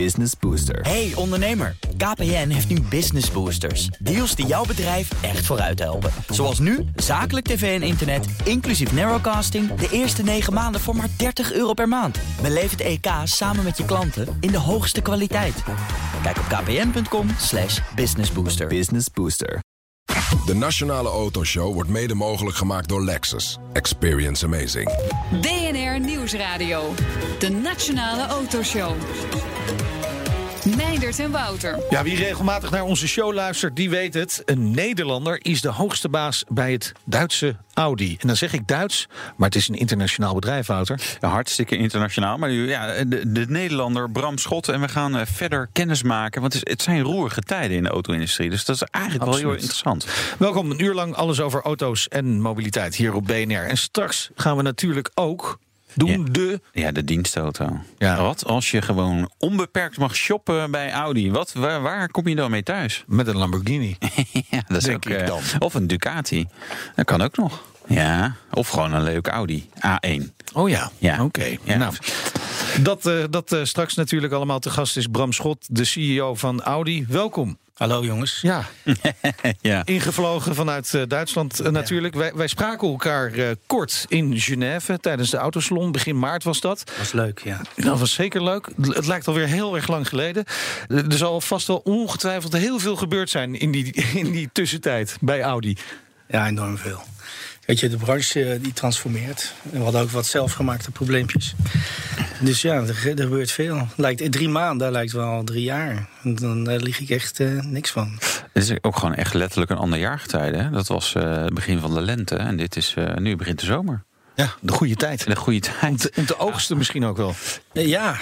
Business Booster. Hey ondernemer, KPN heeft nu Business Boosters. Deals die jouw bedrijf echt vooruit helpen. Zoals nu, zakelijk tv en internet, inclusief narrowcasting... de eerste 9 maanden voor maar 30 euro per maand. Beleef het EK samen met je klanten in de hoogste kwaliteit. Kijk op kpn.com slash businessbooster. Business Booster. De Nationale Autoshow wordt mede mogelijk gemaakt door Lexus. Experience amazing. DNR Nieuwsradio. De Nationale Autoshow. Meindert en Wouter. Ja, wie regelmatig naar onze show luistert, die weet het. Een Nederlander is de hoogste baas bij het Duitse Audi. En dan zeg ik Duits, maar het is een internationaal bedrijf, Wouter. Ja, hartstikke internationaal. Maar ja, de, de Nederlander Bram Schot. En we gaan eh, verder kennis maken. Want het, zijn roerige tijden in de auto-industrie. Dus dat is eigenlijk wel heel interessant. Welkom, een uur lang alles over auto's en mobiliteit hier op BNR. En straks gaan we natuurlijk ook doen Ja. de... Ja, de dienstauto. Ja. Wat als je gewoon onbeperkt mag shoppen bij Audi? Wat, waar, waar kom je dan mee thuis? Met een Lamborghini. ja, dat is Denk ook, ik eh, dan. Of een Ducati. Dat kan ook nog. Ja, of gewoon een leuke Audi A1. Oh ja, Ja. oké. Ja. Nou, dat, eh, dat eh, straks natuurlijk allemaal te gast is Bram Schot, de CEO van Audi. Welkom. Hallo jongens. Ja, Ja. ingevlogen vanuit eh, Duitsland eh, natuurlijk. Wij, wij spraken elkaar eh, kort in Genève tijdens de autosalon. Begin maart was dat. Dat was leuk, ja. Dat was zeker leuk. Het lijkt alweer heel erg lang geleden. Er zal vast wel ongetwijfeld heel veel gebeurd zijn in die, in die tussentijd bij Audi. Ja, enorm veel. Weet je, de branche die transformeert. En we hadden ook wat zelfgemaakte probleempjes. Dus ja, er, er gebeurt veel. Lijkt, drie maanden, daar lijkt wel drie jaar. En dan daar lieg ik echt eh, niks van. Het is ook gewoon echt letterlijk een ander jaargetijde. Hè? Dat was eh, het begin van de lente. En dit is eh, nu begint de zomer. Ja, de goede tijd. De goede Om tijd. te, om te oogsten misschien ook wel. Ja,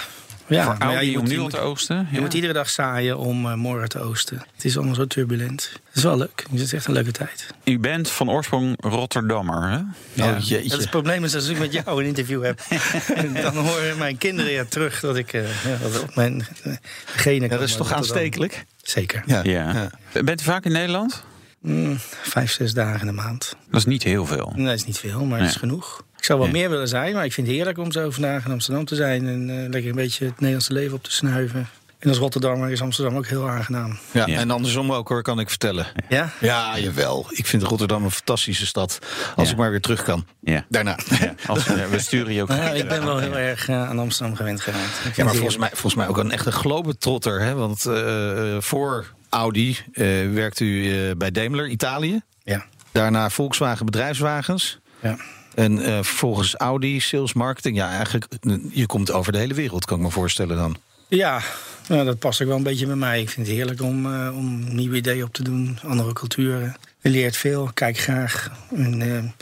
ja. Voor je om moet, nu je al moet, te oogsten. je moet iedere dag zaaien om eh, morgen te oosten. Het is allemaal zo turbulent. Het is wel leuk. Het is echt een leuke tijd. U bent van oorsprong Rotterdammer, hè? Ja, Oh, jeetje. dat is het probleem is als ik met jou een interview heb. dan horen mijn kinderen ja terug dat ik eh, ja, dat op mijn eh, genen Ja, dat is toch aanstekelijk? Zeker. Ja. Ja. Bent u vaak in Nederland? Mm, vijf, zes dagen in de maand. Dat is niet heel veel. Nee, dat is niet veel, maar het is genoeg. Ik zou wel Ja. meer willen zijn, maar ik vind het heerlijk om zo vandaag in Amsterdam te zijn. En eh, lekker een beetje het Nederlandse leven op te snuiven. En als Rotterdammer is Amsterdam ook heel aangenaam. Ja, Ja. en andersom ook hoor, kan ik vertellen. Ja? Ja, jawel. Ik vind Rotterdam een fantastische stad. Als Ja. ik maar weer terug kan. Ja. Daarna. Ja, als, we sturen je ook. Nou ja, ik ben wel heel erg eh, aan Amsterdam gewend geraakt. Ik Ja, maar volgens mij, volgens mij ook een echte globetrotter. Hè? Want eh, voor Audi eh, werkt u eh, bij Daimler, Italië. Ja. Daarna Volkswagen bedrijfswagens. ja. En eh, vervolgens Audi, sales, marketing. Ja, eigenlijk, eh, je komt over de hele wereld, kan ik me voorstellen dan. Ja, nou, dat past ook wel een beetje bij mij. Ik vind het heerlijk om, eh, om nieuwe ideeën op te doen, andere culturen. Je leert veel, kijk graag. En,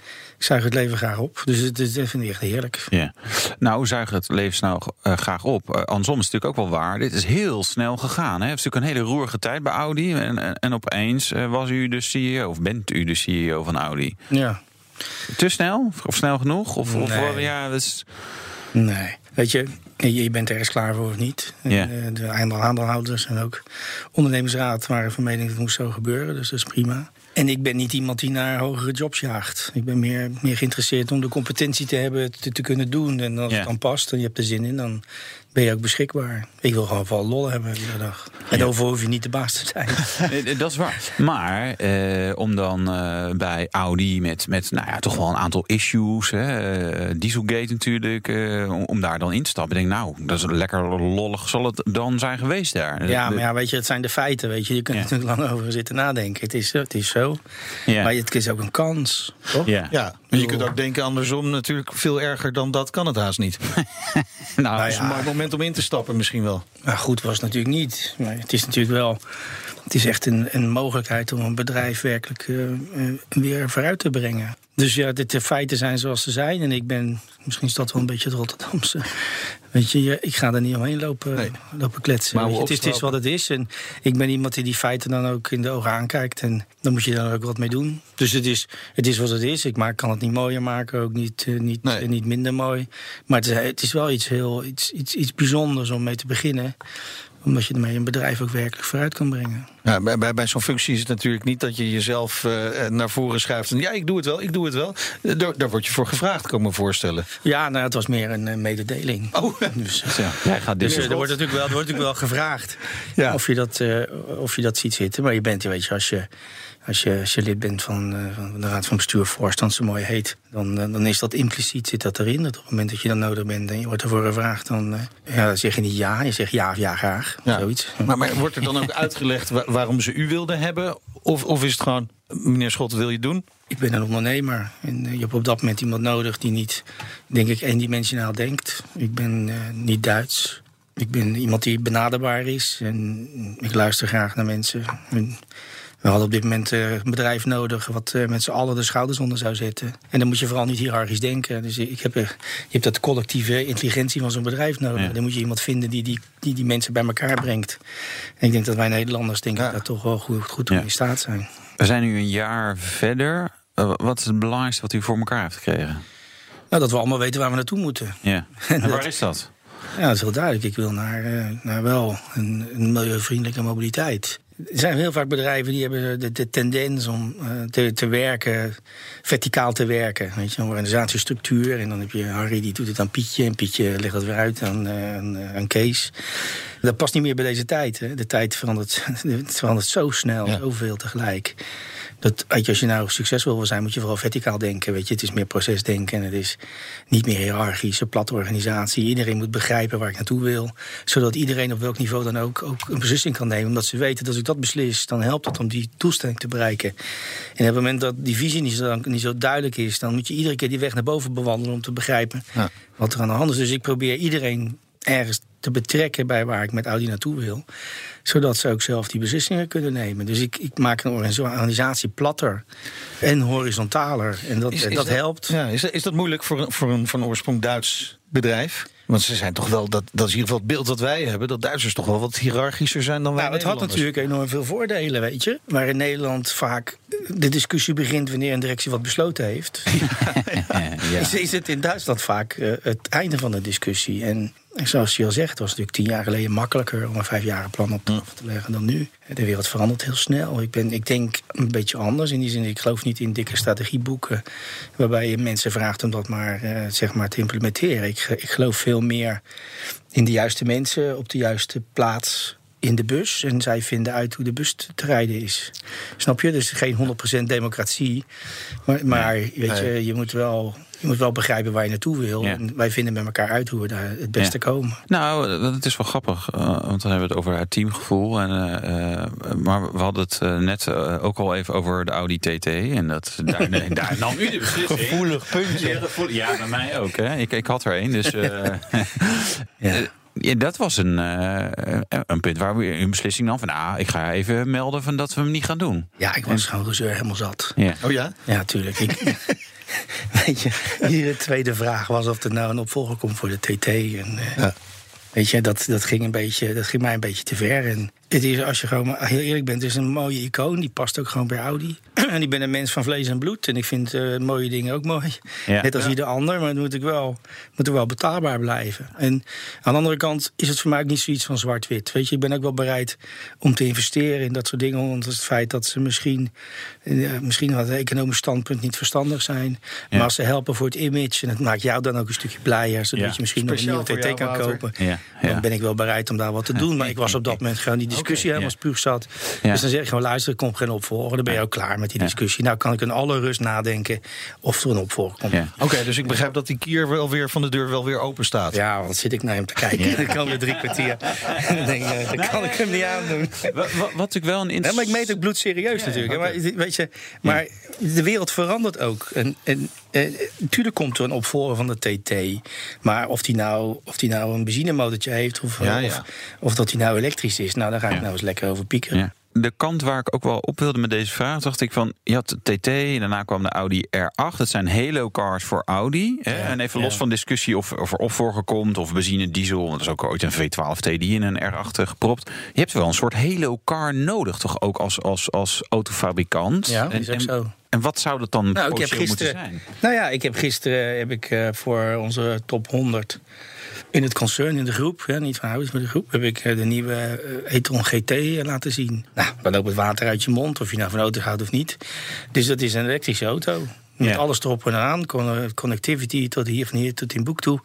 ik zuig het leven graag op. Dus het, vind ik echt heerlijk. Ja. Nou, zuig het leven snel eh, graag op. Eh, andersom is het natuurlijk ook wel waar. Dit is heel snel gegaan. Hè? Het is natuurlijk een hele roerige tijd bij Audi. En, en, en opeens eh, was u de CEO, of bent u de CEO van Audi. Ja, Te snel? Of snel genoeg? Of, ja, is, nee. Weet je, je, bent ergens klaar voor of niet. Eh, de aandeel- aandeelhouders en ook ondernemingsraad waren van mening dat het moest zo gebeuren. Dus dat is prima. En ik ben niet iemand die naar hogere jobs jaagt. Ik ben meer, meer geïnteresseerd om de competentie te hebben te, te kunnen doen. En als het dan past en je hebt er zin in, dan ben je ook beschikbaar. Ik wil gewoon vooral lol hebben iedere dag. En Ja. overal hoef je niet de baas te zijn. Dat is waar. Maar eh, om dan eh, bij Audi met, met nou ja, toch wel een aantal issues, hè, eh, Dieselgate natuurlijk, eh, om, daar dan in te stappen. Ik denk, nou, dat is lekker lollig zal het dan zijn geweest daar. Ja, De- maar ja, weet je, het zijn de feiten. Weet je. je kunt Ja. er natuurlijk lang over zitten nadenken. Het is, het is zo. Ja. Maar het is ook een kans. Toch? Ja. Je kunt ook denken andersom natuurlijk veel erger dan dat kan het haast niet. Nou, Dat is een mooi moment om in te stappen misschien wel. Maar goed was het natuurlijk niet. Maar het is natuurlijk wel. Het is echt een, een mogelijkheid om een bedrijf werkelijk eh, eh, weer vooruit te brengen. Dus ja, de, de feiten zijn zoals ze zijn. En ik ben, misschien is dat wel een beetje het Rotterdamse. Weet je, ik ga er niet omheen lopen, Nee. lopen kletsen. Maar het, is, het is wat het is. En ik ben iemand die die feiten dan ook in de ogen aankijkt. En dan moet je daar ook wat mee doen. Dus het is, het is wat het is. Ik maak, kan het niet mooier maken, ook niet, eh, niet, Nee. niet minder mooi. Maar het is, het is wel iets heel iets, iets, iets bijzonders om mee te beginnen. Omdat je ermee een bedrijf ook werkelijk vooruit kan brengen. Ja, bij bij, bij zo'n functie is het natuurlijk niet dat je jezelf eh, naar voren schuift. En ja, ik doe het wel, ik doe het wel. Eh, Daar, daar word je voor gevraagd, kan ik me voorstellen. Ja, nou, het was meer een eh, mededeling. Oh, Dus, Ja, jij gaat dus dit er wordt natuurlijk wel, er wordt natuurlijk wel gevraagd Ja. of, je dat, eh, of je dat ziet zitten. Maar je bent, weet je, als je, als je, als je lid bent van, eh, van de Raad van Bestuur, voorstand zo mooi heet, dan, eh, dan is dat impliciet zit dat erin. Dat op het moment dat je dan nodig bent en je wordt ervoor gevraagd, dan, eh, ja, dan zeg je niet ja, je zegt ja of ja graag. Ja. Zoiets. Maar, maar wordt er dan ook uitgelegd wa- waarom ze u wilden hebben? Of, of is het gewoon, meneer Schot, wil je doen? Ik ben een ondernemer en je hebt op dat moment iemand nodig die niet, denk ik, eendimensionaal denkt. Ik ben niet Duits. Ik ben iemand die benaderbaar is en ik luister graag naar mensen. En we hadden op dit moment eh, een bedrijf nodig wat eh, met z'n allen de schouders onder zou zetten. En dan moet je vooral niet hiërarchisch denken. Dus ik heb, eh, je hebt dat collectieve intelligentie van zo'n bedrijf nodig. Ja. Dan moet je iemand vinden die die, die die mensen bij elkaar brengt. En ik denk dat wij Nederlanders denk ik, Ja. daar toch wel goed, goed toe Ja. in staat zijn. We zijn nu een jaar verder. Wat is het belangrijkste wat u voor elkaar heeft gekregen? Nou, dat we allemaal weten waar we naartoe moeten. Ja. En waar is dat? Ja, dat is heel duidelijk. Ik wil naar, naar wel een, een milieuvriendelijke mobiliteit. Er zijn heel vaak bedrijven die hebben de, de tendens om eh, te, te werken, verticaal te werken. Weet je, een organisatiestructuur. En dan heb je Harry die doet het aan Pietje. En Pietje legt het weer uit aan, eh, aan Kees. Dat past niet meer bij deze tijd. Hè. De tijd verandert, het verandert zo snel, Ja. zoveel tegelijk. Dat, als je nou succesvol wil zijn, moet je vooral verticaal denken. Weet je. Het is meer procesdenken en het is niet meer hiërarchisch, een platte organisatie. Iedereen moet begrijpen waar ik naartoe wil. Zodat iedereen op welk niveau dan ook, ook een beslissing kan nemen. Omdat ze weten dat als ik dat beslis, dan helpt dat om die doelstelling te bereiken. En op het moment dat die visie niet zo, niet zo duidelijk is, dan moet je iedere keer die weg naar boven bewandelen om te begrijpen Ja. wat er aan de hand is. Dus ik probeer iedereen ergens te betrekken bij waar ik met Audi naartoe wil. Zodat ze ook zelf die beslissingen kunnen nemen. Dus ik, ik maak een organisatie platter en horizontaler. En dat, Is- en is dat dat- helpt. Ja, is, dat- is dat moeilijk voor, een- voor een van oorsprong Duits bedrijf? Want ze zijn toch wel, dat, dat is in ieder geval het beeld dat wij hebben, dat Duitsers toch wel wat hiërarchischer zijn dan wij. Nou, het had natuurlijk enorm veel voordelen, weet je. Maar in Nederland vaak de discussie begint wanneer een directie wat besloten heeft. ja. Is, is het in Duitsland vaak eh, het einde van de discussie. En zoals je al zegt, het was natuurlijk tien jaar geleden makkelijker om een vijfjarenplan op tafel te leggen dan nu. De wereld verandert heel snel. Ik, ben, ik denk een beetje anders. In die zin, ik geloof niet in dikke strategieboeken waarbij je mensen vraagt om dat maar, eh, zeg maar te implementeren. Ik, ik geloof veel meer in de juiste mensen op de juiste plaats in de bus. En zij vinden uit hoe de bus te te rijden is. Snap je? Dus geen 100% democratie. Maar, maar weet je, je moet wel... Je moet wel begrijpen waar je naartoe wil. Ja. En wij vinden met elkaar uit hoe we daar het beste komen. Nou, dat is wel grappig, eh, want dan hebben we het over het teamgevoel. En, eh, eh, maar we hadden het net ook al even over de Audi TT. En dat, daar, nee, daar nam u de beslissing. Gevoelig puntje. Ja, bij mij ook. Hè. Ik, ik had er één, dus... eh, Ja. Eh, ja, dat was een, eh, een punt waar we een beslissing nam van... nou, ik ga even melden van dat we hem niet gaan doen. Ja, ik was gewoon gezeur helemaal zat. Ja. Oh ja? Ja, tuurlijk. Ik, weet je, iedere tweede vraag was of er nou een opvolger komt voor de TT. En, eh, Ja. Weet je, dat, dat, ging een beetje, dat ging mij een beetje te ver. En het is, als je gewoon maar heel eerlijk bent, het is een mooie icoon. Die past ook gewoon bij Audi. En ik ben een mens van vlees en bloed. En ik vind eh, mooie dingen ook mooi. Ja. Net als ieder ander. Maar het moet ook wel, moet ook wel betaalbaar blijven. En aan de andere kant is het voor mij ook niet zoiets van zwart-wit. Weet je, ik ben ook wel bereid om te investeren in dat soort dingen. Want het feit dat ze misschien, eh, misschien een economisch standpunt niet verstandig zijn. Ja. Maar als ze helpen voor het image. En het maakt jou dan ook een stukje blijer. Zodat Ja. je misschien nog een nieuwe TT kan kopen. Ja, Dan ben ik wel bereid om daar wat te doen. Maar ik was op dat moment gewoon die discussie helemaal ja. spuug zat. Ja. Dus dan zeg je gewoon, luister, er komt geen opvolger. Dan ben je ook klaar met die Ja. discussie. Nou kan ik in alle rust nadenken of er een opvolger komt. Ja. Oké, dus ik begrijp dat die kier wel weer van de deur wel weer open staat. Ja, wat zit ik naar hem te kijken? Dan komen er drie kwartier. En dan denk ik, dan kan ik hem niet aandoen. Wat, wat, wat natuurlijk wel een Ja, interessant... maar ik meet ook bloedserieus natuurlijk. hè. Maar, weet je, maar de wereld verandert ook. En, en eh, natuurlijk komt er een opvolger van de TT. Maar of die nou, of die nou een benzinemotortje heeft... Of, Ja, of, ja. of dat die nou elektrisch is... nou, daar ga ik Ja. nou eens lekker over piekeren. Ja. De kant waar ik ook wel op wilde met deze vraag, dacht ik van, je had de TT, en daarna kwam de Audi R8. Dat zijn halo cars voor Audi. Hè? en even los van discussie of, of er opvolger komt, of benzine, diesel. Want er is ook ooit een V12 TDI in een R8 gepropt. Je hebt wel een soort halo car nodig, toch ook als, als, als autofabrikant. Ja, dat en, is ook en, zo. en wat zou dat dan Nou, ik heb potentieel moeten gisteren, zijn? nou ja, ik heb gisteren heb ik, eh, voor onze top 100 In het concern, in de groep, niet van Audi, maar de groep, heb ik eh, de nieuwe eh, e-tron GT eh, laten zien. Nou, dan loopt het water uit je mond, of je nou van auto houdt of niet. Dus dat is een elektrische auto. Met Ja. alles erop en aan. Con- Connectivity tot hier, van hier tot in boek toe.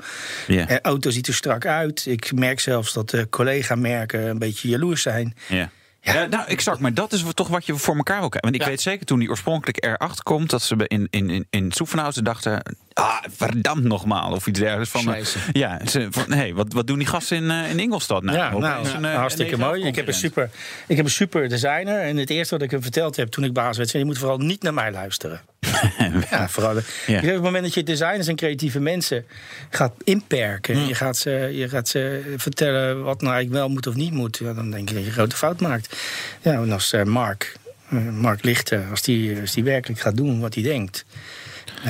Ja. De auto ziet er strak uit. Ik merk zelfs dat de collega-merken een beetje jaloers zijn. Ja. Ja, nou, exact. Maar dat is toch wat je voor elkaar wil krijgen. Want ik weet zeker toen die oorspronkelijk R8 komt... dat ze in, in, in, in Soefenhausen dachten... Ah, verdammt nogmaal. Of iets dergelijks. Van, eh, ja, ze, van, hey, wat, wat doen die gasten in, eh, in Ingolstad nou? ja, nou, een, eh, hartstikke een mooi. Ik heb, een super, ik heb een super designer. En het eerste wat ik hem verteld heb toen ik baas werd... zei, je moet vooral niet naar mij luisteren. ja, vooral. Ja. Op het moment dat je designers en creatieve mensen gaat inperken... Je, gaat ze, je gaat ze vertellen wat nou eigenlijk wel moet of niet moet... Ja, dan denk je dat je een grote fout maakt. Ja, en als eh, Mark, eh, Mark Lichter, als die, als die werkelijk gaat doen wat hij denkt...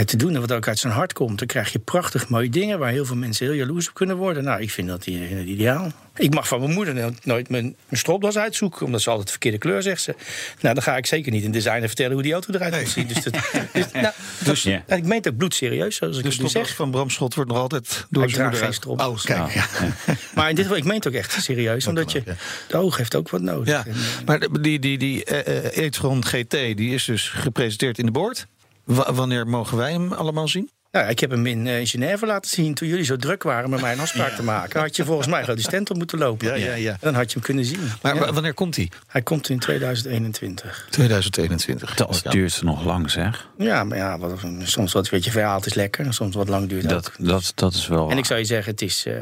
te doen en wat ook uit zijn hart komt... dan krijg je prachtig mooie dingen... waar heel veel mensen heel jaloers op kunnen worden. Nou, ik vind dat ideaal. Ik mag van mijn moeder no- nooit mijn, mijn stropdas uitzoeken... omdat ze altijd de verkeerde kleur zegt ze. Nou, dan ga ik zeker niet een designer vertellen... hoe die auto eruit moet zien. Dus, dat, dus, nou, Dus, ja. ik meen het ook bloedserieus, zoals ik De het nu zeg. van Bram Schot wordt nog altijd door Ik zijn draag moeder geen stropdas. Oh, kijk. Ja. Maar in dit geval, ik meen het ook echt serieus. Omdat je, ook, ja. de oog heeft ook wat nodig. Ja, En, eh, maar die, die, die eh, eh, e-tron GT die is dus gepresenteerd in de boord. Wa- wanneer mogen wij hem allemaal zien? Nou, ik heb hem in, eh, in Genève laten zien toen jullie zo druk waren met mij een afspraak te maken. Had je volgens mij gewoon die stand op moeten lopen. Ja, ja, ja. En dan had je hem kunnen zien. Maar Ja. wanneer komt hij? Hij komt in 2021. 2021. Dat Ja. duurt nog lang, zeg. Ja, maar ja, wat, soms wat weet je verhaal is lekker. en Soms wat lang duurt Dat, ook. dat, dat is wel... En ik zou je zeggen, het is eh,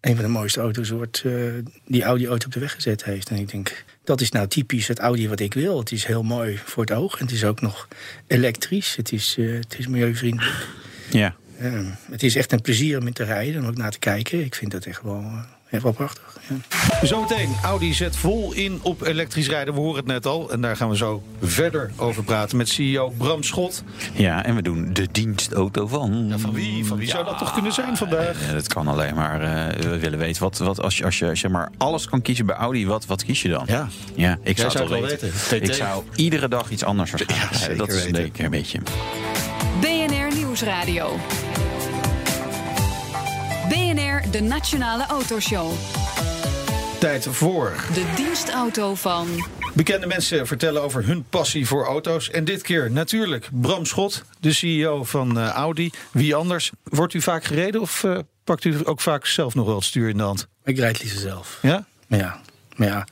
een van de mooiste auto's eh, die Audi ooit op de weg gezet heeft. En ik denk, dat is nou typisch het Audi wat ik wil. Het is heel mooi voor het oog. En het is ook nog elektrisch. Het is, eh, het is milieuvriendelijk. Ja. Eh, het is echt een plezier om in te rijden en ook naar te kijken. Ik vind dat echt wel, eh, echt wel prachtig. Ja. Zometeen, Audi zet vol in op elektrisch rijden. We horen het net al. En daar gaan we zo verder over praten met CEO Bram Schot. ja, en we doen de dienstauto van... Ja, van wie? Van wie zou dat toch kunnen zijn vandaag? Ja, dat kan alleen maar. eh, we willen weten, wat, wat, als, je, als je zeg maar alles kan kiezen bij Audi, wat, wat kies je dan? Ja. ja ik zou zou het wel weten. Ik zou iedere dag iets anders waarschijnlijk Dat is een beetje. BNR Nieuwsradio. BNR, de Nationale Autoshow. Tijd voor. De dienstauto van... Bekende mensen vertellen over hun passie voor auto's. En dit keer natuurlijk Bram Schot, de CEO van eh, Audi. Wie anders? Wordt u vaak gereden of eh, pakt u ook vaak zelf nog wel het stuur in de hand? Ik rijd liefst zelf. Ja? Maar ja, maar ja.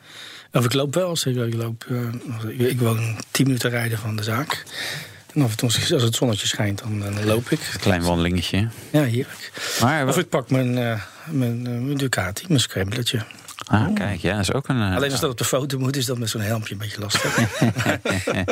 Of ik loop wel. zeg, Ik, loop, eh, ik- ik woon 10 minuten rijden van de zaak. En af en toe, als het zonnetje schijnt, dan, dan loop ik. Klein wandelingetje. Ja, heerlijk. Maar, Of ik pak mijn, eh, mijn, eh, mijn Ducati, mijn scramblertje. ah, kijk, ja, is ook een... eh, Alleen als dat op de foto moet, is dat met zo'n helmpje een beetje lastig.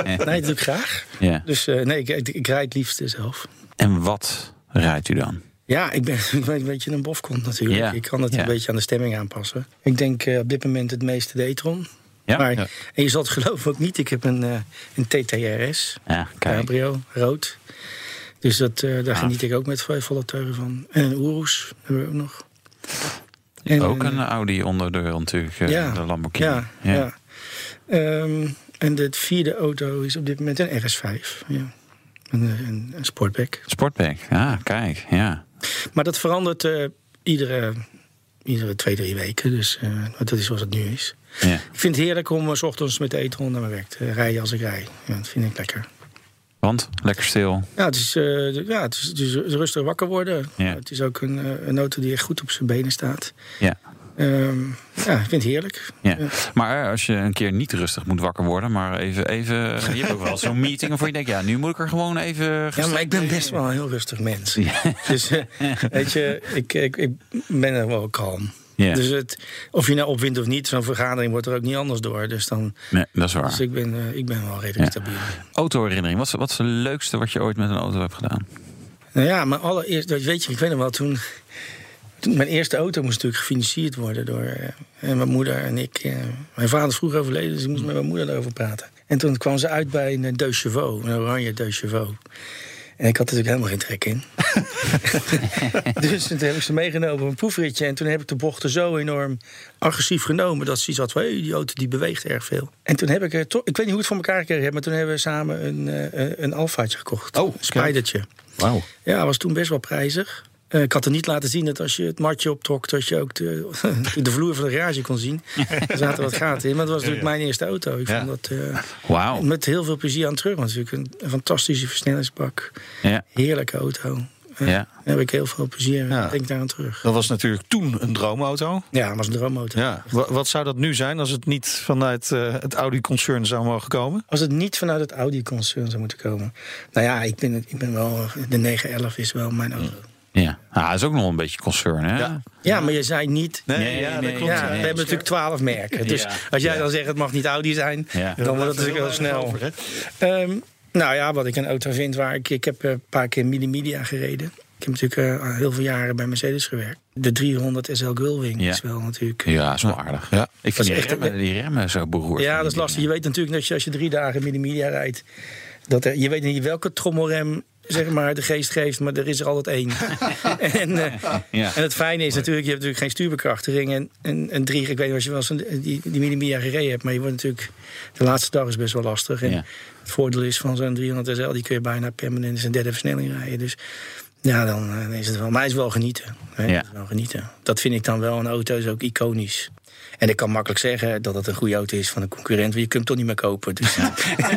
nee, dat doe ik graag. ja. Dus eh, nee, ik, ik, ik rijd het liefst zelf. En wat rijdt u dan? Ja, ik ben, ik ben een beetje een bofkont natuurlijk. Ja, Ik kan het ja. een beetje aan de stemming aanpassen. Ik denk eh, op dit moment het meeste de e-tron. Ja? Maar, Ja. En je zal het geloven ook niet. Ik heb een, eh, een TTRS, Ja, cabrio, rood. Dus dat, eh, daar Ah. geniet ik ook met vo- volle teugen van. En een Urus hebben we ook nog. En, Ook een Audi onder de natuurlijk, eh, ja, de Lamborghini. Ja, ja. Ehm, en de vierde auto is op dit moment een RS5. Ja. Een, een, een sportback. Sportback, ja, kijk, ja. Maar dat verandert iedere, iedere twee, drie weken. Dus eh, dat is zoals het nu is. ja. Ik vind het heerlijk om eh, s ochtends met de e-tron naar mijn werk te rijden als ik rij. Ja, dat vind ik lekker. Want, lekker stil. Ja, het is, eh, ja, het is, het is rustig wakker worden. Ja. Het is ook een, eh, een auto die echt goed op zijn benen staat. Ja. Ehm, ja, ik vind het heerlijk. Ja. Maar als je een keer niet rustig moet wakker worden, maar even. even je hebt ook wel zo'n meeting waarvan je denkt, ja, nu moet ik er gewoon even. Ja, maar ik ben best wel een heel rustig mens. Dus eh, weet je, ik, ik, ik ben er wel kalm. Dus het, of je nou opwint of niet, zo'n vergadering wordt er ook niet anders door. Dus, dan, Nee, dat is waar. dus ik, ben, eh, ik ben wel redelijk Ja. stabiel. Autoherinnering, wat is, wat is het leukste wat je ooit met een auto hebt gedaan? Nou ja, maar allereerst, weet je, ik weet nog wel, toen, toen mijn eerste auto moest natuurlijk gefinancierd worden door eh, mijn moeder en ik. eh, mijn vader is vroeg overleden, dus ik moest met mijn moeder erover praten. En toen kwam ze uit bij een Deux Chevaux, een oranje Deux Chevaux. En ik had er natuurlijk helemaal geen trek in. dus toen heb ik ze meegenomen op een proefritje. En toen heb ik de bochten zo enorm agressief genomen... dat ze iets had van, hey, die auto die beweegt erg veel. En toen heb ik er toch... Ik weet niet hoe het voor elkaar gekregen heb... maar toen hebben we samen een, eh, een Alfaatje gekocht. Oh, een Spidertje. Wauw. Ja, was toen best wel prijzig. Eh, ik had er niet laten zien dat als je het matje optrok, dat je ook de, de vloer van de garage kon zien. Er zaten wat gaten in. Maar dat was natuurlijk mijn eerste auto. Ik Ja. vond dat eh, Wauw. met heel veel plezier aan terug. Want natuurlijk een, een fantastische versnellingsbak. Ja. Heerlijke auto. Eh, Ja. Daar heb ik heel veel plezier Ja. denk daar aan terug. Dat was natuurlijk toen een droomauto. Ja, dat was een droomauto. Ja. Wa- Wat zou dat nu zijn als het niet vanuit het Audi-concern zou mogen komen? Als het niet vanuit het Audi-concern zou moeten komen. Nou ja, ik ben, ik ben wel. De 911 is wel mijn auto. Ja. Ah, dat is ook nog een beetje concern, hè? Ja. Ja, maar je zei niet. Nee, ja, dat nee, klopt. Ja, nee, we hebben natuurlijk twaalf merken. Dus Ja. als jij dan zegt het mag niet Audi zijn, Ja. dan wordt het natuurlijk heel snel. Ehm, nou ja, wat ik een auto vind waar ik... Ik heb eh, een paar keer Mini Media gereden. Ik heb natuurlijk eh, heel veel jaren bij Mercedes gewerkt. De 300 SL Gullwing Ja. is wel natuurlijk... Ja, is wel aardig. Ja. Ik vind die echt remmen, een- die remmen zo beroerd. Ja, dat is lastig. Je weet natuurlijk dat je, als je drie dagen Mini Media rijdt... Dat er, je weet niet welke trommelrem zeg maar, de geest geeft, maar er is er altijd één. en, eh, Ja. en het fijne is natuurlijk, je hebt natuurlijk geen stuurbekrachtiging. En, en, en drie, ik weet niet of je wel eens een- die, die Mini Media gereden hebt, maar je wordt natuurlijk, de laatste dag is best wel lastig. En Ja. het voordeel is van zo'n 300 SL, die kun je bijna permanent in zijn derde versnelling rijden. Dus ja, dan eh, is het wel, maar het is wel genieten. Hè? Ja. Het is wel genieten. Dat vind ik dan wel, een auto is ook iconisch. En ik kan makkelijk zeggen dat het een goede auto is van een concurrent, want je kunt hem toch niet meer kopen. Dus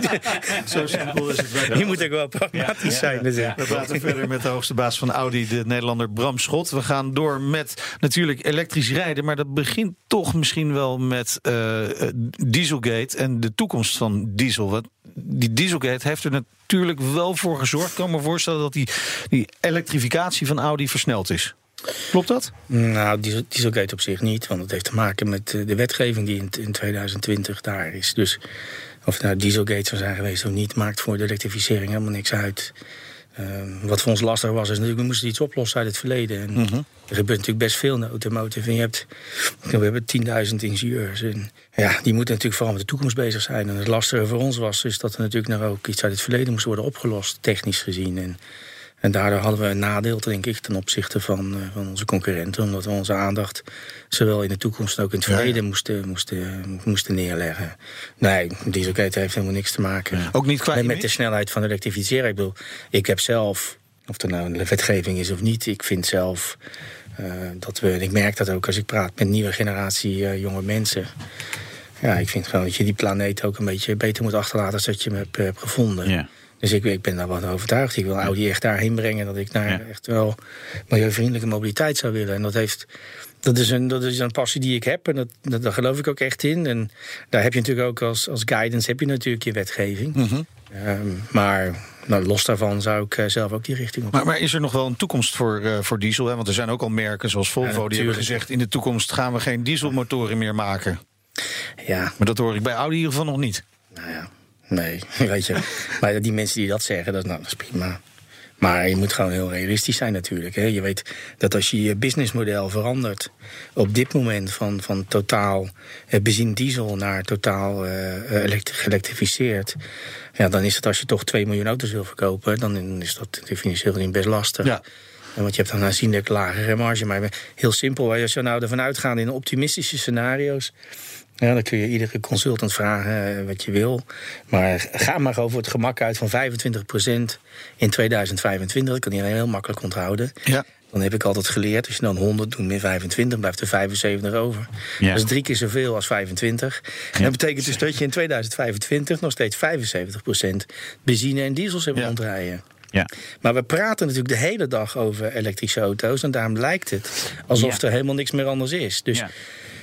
Zo simpel is het wel. je moet ook wel pragmatisch zijn. Dus, ja. We praten verder met de hoogste baas van Audi, de Nederlander Bram Schot. We gaan door met natuurlijk elektrisch rijden. Maar dat begint toch misschien wel met eh, eh, Dieselgate en de toekomst van diesel. Want die Dieselgate heeft er natuurlijk wel voor gezorgd. Ik kan me voorstellen dat die, die elektrificatie van Audi versneld is. Klopt dat? Nou, diesel, dieselgate op zich niet, want het heeft te maken met eh, de wetgeving die in, in 2020 daar is. Dus of het nou dieselgate zou zijn geweest of niet, maakt voor de elektrificering helemaal niks uit. Ehm, wat voor ons lastig was, is natuurlijk, we moesten iets oplossen uit het verleden. En Er gebeurt natuurlijk best veel in de automotive. En je hebt, we hebben 10.000 ingenieurs. En ja, die moeten natuurlijk vooral met de toekomst bezig zijn. En het lastige voor ons was, is dat er natuurlijk nog ook iets uit het verleden moest worden opgelost, technisch gezien. En en daardoor hadden we een nadeel, denk ik, ten opzichte van, eh, van onze concurrenten. Omdat we onze aandacht zowel in de toekomst als ook in het Ja, ja. verleden moesten, moesten, moesten neerleggen. Nee, dieselgate heeft helemaal niks te maken. Ook niet qua met, de snelheid van elektrificeren. Ik bedoel, ik heb zelf, of er nou een wetgeving is of niet, ik vind zelf eh, dat we, en ik merk dat ook als ik praat met nieuwe generatie eh, jonge mensen. Ja, ik vind gewoon dat je die planeet ook een beetje beter moet achterlaten als dat je hem hebt, hebt gevonden. Dus ik, ik ben daar wat overtuigd. Ik wil Audi echt daarheen brengen dat ik naar Ja. echt wel milieuvriendelijke mobiliteit zou willen. En dat heeft. Dat is, een, dat is een passie die ik heb en dat, dat, daar geloof ik ook echt in. En daar heb je natuurlijk ook als, als guidance heb je natuurlijk je wetgeving. Mhm. Ehm, maar nou, los daarvan zou ik eh, zelf ook die richting op. Maar, maar is er nog wel een toekomst voor, eh, voor diesel? Hè? Want er zijn ook al merken zoals Volvo die hebben gezegd... in de toekomst gaan we geen dieselmotoren meer maken. Ja, Maar dat hoor ik bij Audi in ieder geval nog niet. nou ja, nee, weet je. Maar die mensen die dat zeggen, dat, nou, dat is prima. Maar je moet gewoon heel realistisch zijn natuurlijk. Hè. Je weet dat als je je businessmodel verandert... op dit moment van, van totaal eh, benzine diesel naar totaal eh, elekt- geëlektrificeerd... Ja, dan is het als je toch 2 miljoen auto's wil verkopen... dan is dat financieel gezien best lastig. Ja. En want je hebt dan aanzienlijk lagere marge. Maar heel simpel, als je nou ervan uitgaat in optimistische scenario's... Ja, dan kun je iedere consultant vragen eh, wat je wil. Maar ga maar over het gemak uit van 25% in 2025. Dat kan iedereen heel makkelijk onthouden. Ja. Dan heb ik altijd geleerd, als je dan 100 doet min 25, blijft er 75 over. Ja. Dat is drie keer zoveel als 25. En dat betekent dus dat je in 2025 nog steeds 75% benzine en diesels hebt Ja. rondrijden. Ja. Maar we praten natuurlijk de hele dag over elektrische auto's. En daarom lijkt het alsof Ja. er helemaal niks meer anders is. Dus, Ja.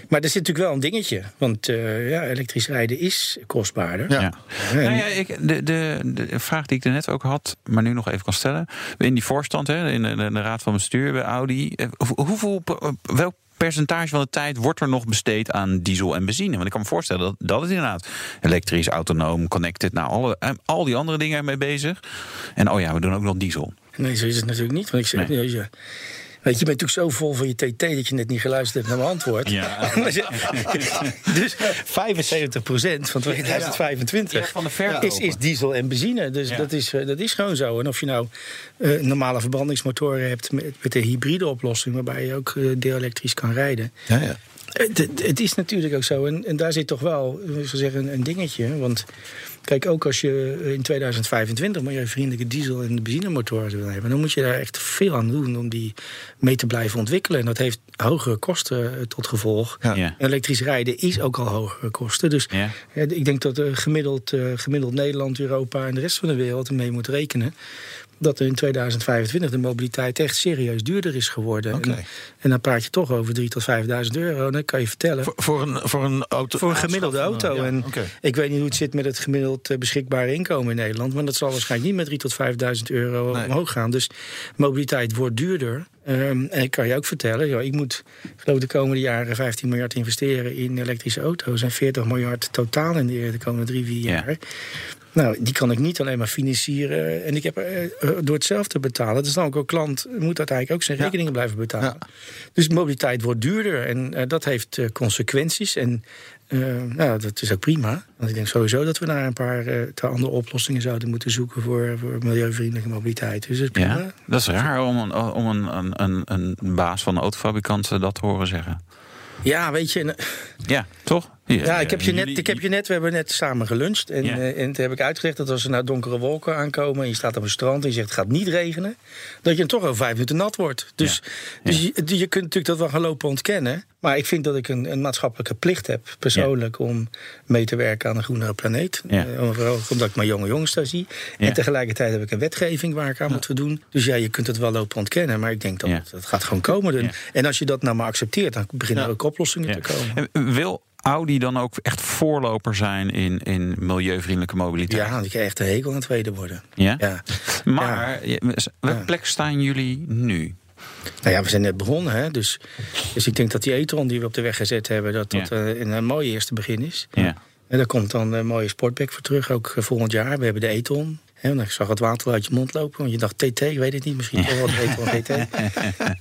Maar er zit natuurlijk wel een dingetje. Want eh, ja, elektrisch rijden is kostbaarder. Ja. Ja. En- Nou ja, ik, de, de, de vraag die ik er net ook had, maar nu nog even kan stellen. In die voorstand, hè, in de, de raad van bestuur bij Audi. eh, hoe- Hoeveel, welk percentage van de tijd wordt er nog besteed aan diesel en benzine? Want ik kan me voorstellen dat, dat het inderdaad elektrisch, autonoom, connected, nou, alle, eh, al die andere dingen mee bezig. En oh ja, we doen ook nog diesel. Nee, zo is het natuurlijk niet. Want ik zeg, Nee. Weet je, je bent natuurlijk zo vol van je TT dat je net niet geluisterd hebt naar mijn antwoord. Ja. dus 75% van 2025 Ja, van de is, is diesel en benzine. Dus Ja. dat, is, eh, dat is gewoon zo. En of je nou eh, normale verbrandingsmotoren hebt met, met de hybride oplossing, waarbij je ook eh, deelelektrisch kan rijden. Ja, ja. Het, het- het is natuurlijk ook zo. En, en daar zit toch wel ik zou zeggen, een, een dingetje. Want kijk, ook als je in 2025 milieuvriendelijke diesel- en benzinemotoren wil hebben, dan moet je daar echt veel aan doen om die mee te blijven ontwikkelen. En dat heeft hogere kosten eh, tot gevolg. Ja. Ja. Elektrisch rijden is ook al hogere kosten. Dus Ja. ja, ik denk dat eh, gemiddeld, eh, gemiddeld Nederland, Europa en de rest van de wereld ermee moet rekenen. Dat er in 2025 de mobiliteit echt serieus duurder is geworden. Oké. En, en dan praat je toch over 3.000 tot 5.000 euro. En dan kan je vertellen. Voor, voor, een, voor een auto. Voor een gemiddelde auto. Ja, en oké. ik weet niet hoe het zit met het gemiddeld eh, beschikbare inkomen in Nederland. Maar dat zal waarschijnlijk niet met 3.000 tot 5.000 euro Nee. omhoog gaan. Dus mobiliteit wordt duurder. Ehm, en ik kan je ook vertellen, ja, ik moet geloof de komende jaren 15 miljard investeren in elektrische auto's. En 40 miljard totaal in de, de komende drie, vier Ja. Nou, die kan ik niet alleen maar financieren. En ik heb eh, eh, door het zelf te betalen. Dus dan ook een klant moet uiteindelijk ook zijn rekeningen blijven betalen. Dus mobiliteit wordt duurder en eh, dat heeft consequenties. En eh, nou, dat is ook prima. Want ik denk sowieso dat we naar een paar andere oplossingen zouden moeten zoeken voor, voor milieuvriendelijke mobiliteit. Dus dat is prima. Ja, dat is raar om een, om een, een, baas van een autofabrikant dat te horen zeggen. Ja, weet je. Ja, toch? Ja, ik heb, je net, ik heb je net, we hebben net samen geluncht. En, Ja. eh, en toen heb ik uitgelegd dat als er nou donkere wolken aankomen. en je staat op een strand en je zegt het gaat niet regenen. dat je dan toch over vijf minuten nat wordt. Dus, Ja. dus je, je kunt natuurlijk dat wel gaan lopen ontkennen. Maar ik vind dat ik een, een maatschappelijke plicht heb, persoonlijk. om mee te werken aan een groenere planeet. Ja. Eh, vooral omdat ik mijn jonge jongens daar zie. En tegelijkertijd heb ik een wetgeving waar ik aan moet voldoen. Dus ja, je kunt het wel lopen ontkennen. Maar ik denk dat het, het gaat gewoon komen. En als je dat nou maar accepteert, dan beginnen er ook oplossingen te komen. En Wil Audi dan ook echt voorloper zijn in, in milieuvriendelijke mobiliteit? Ja, want ik krijg echt een hekel aan het tweede worden. Ja? Ja. Maar je- welke Ja. plek staan jullie nu? Nou ja, we zijn net begonnen, hè? Dus, dus ik denk dat die e-tron die we op de weg gezet hebben, dat dat Ja. eh, een, een mooi eerste begin is. Ja. En daar komt dan een mooie sportback voor terug, ook eh, volgend jaar. We hebben de e-tron. Want ik zag het water uit je mond lopen, want je dacht TT, ik weet het niet, misschien toch wel de e-tron GT.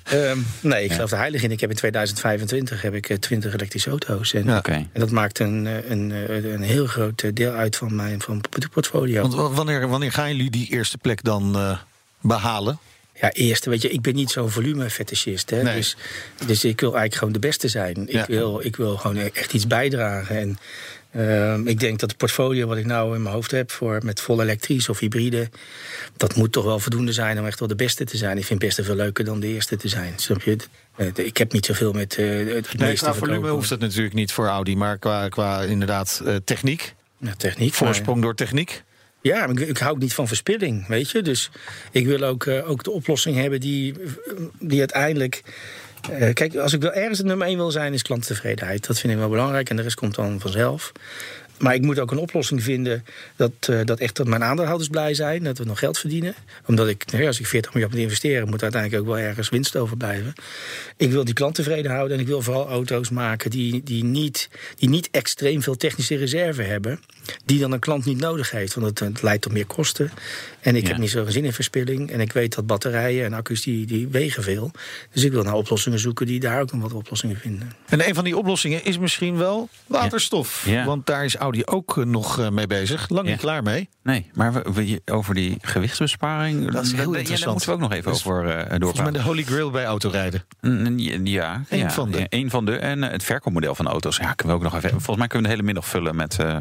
Ehm, nee, ik geloof er heilig in. Ik heb in 2025 heb ik eh, 20 elektrische auto's. En, en dat maakt een, eh, een, eh, een heel groot eh, deel uit van mijn van portfolio. Want wa- wanneer, wanneer gaan jullie die eerste plek dan eh, behalen? Ja, eerst, weet je, ik ben niet zo'n volumefetischist. Hè? Nee. Dus, dus ik wil eigenlijk gewoon de beste zijn. Ja. Ik, wil, ik wil gewoon echt iets bijdragen. En ehm, ik denk dat het portfolio wat ik nou in mijn hoofd heb... Voor, met vol elektrisch of hybride... dat moet toch wel voldoende zijn om echt wel de beste te zijn. Ik vind het best veel leuker dan de eerste te zijn. Snap je? Eh, Ik heb niet zoveel met eh, het Nee, meeste volume hoeft het natuurlijk niet voor Audi, maar qua, qua inderdaad eh, techniek, Ja, techniek. maar- voorsprong door techniek. Ja, ik, ik hou ook niet van verspilling, weet je. Dus ik wil ook, ook de oplossing hebben die, die uiteindelijk... eh, kijk, als ik wel ergens het nummer één wil zijn, is klanttevredenheid. Dat vind ik wel belangrijk en de rest komt dan vanzelf. Maar ik moet ook een oplossing vinden dat, eh, dat echt dat mijn aandeelhouders blij zijn. Dat we nog geld verdienen. Omdat ik, nou ja, als ik 40 miljard moet investeren, moet uiteindelijk ook wel ergens winst overblijven. Ik wil die klant tevreden houden en ik wil vooral auto's maken die, die, niet, die niet extreem veel technische reserve hebben. Die dan een klant niet nodig heeft. Want het, het leidt tot meer kosten. En ik Ja. heb niet zoveel zin in verspilling. En ik weet dat batterijen en accu's die, die wegen veel. Dus ik wil naar oplossingen zoeken die daar ook nog wat oplossingen vinden. En een van die oplossingen is misschien wel waterstof. Ja. Want daar is Audi ook eh, nog eh, mee bezig. Lang Ja. niet klaar mee. Nee, maar we, we- over die gewichtsbesparing... Dat is heel ja, interessant. Daar moeten we ook nog even over uh, Volgens mij doorpraten. de holy grail bij autorijden. Ja, Eén ja, van de. één van de. En het verkoopmodel van auto's. Ja, kunnen we ook nog even. Volgens mij kunnen we de hele middag vullen met, eh,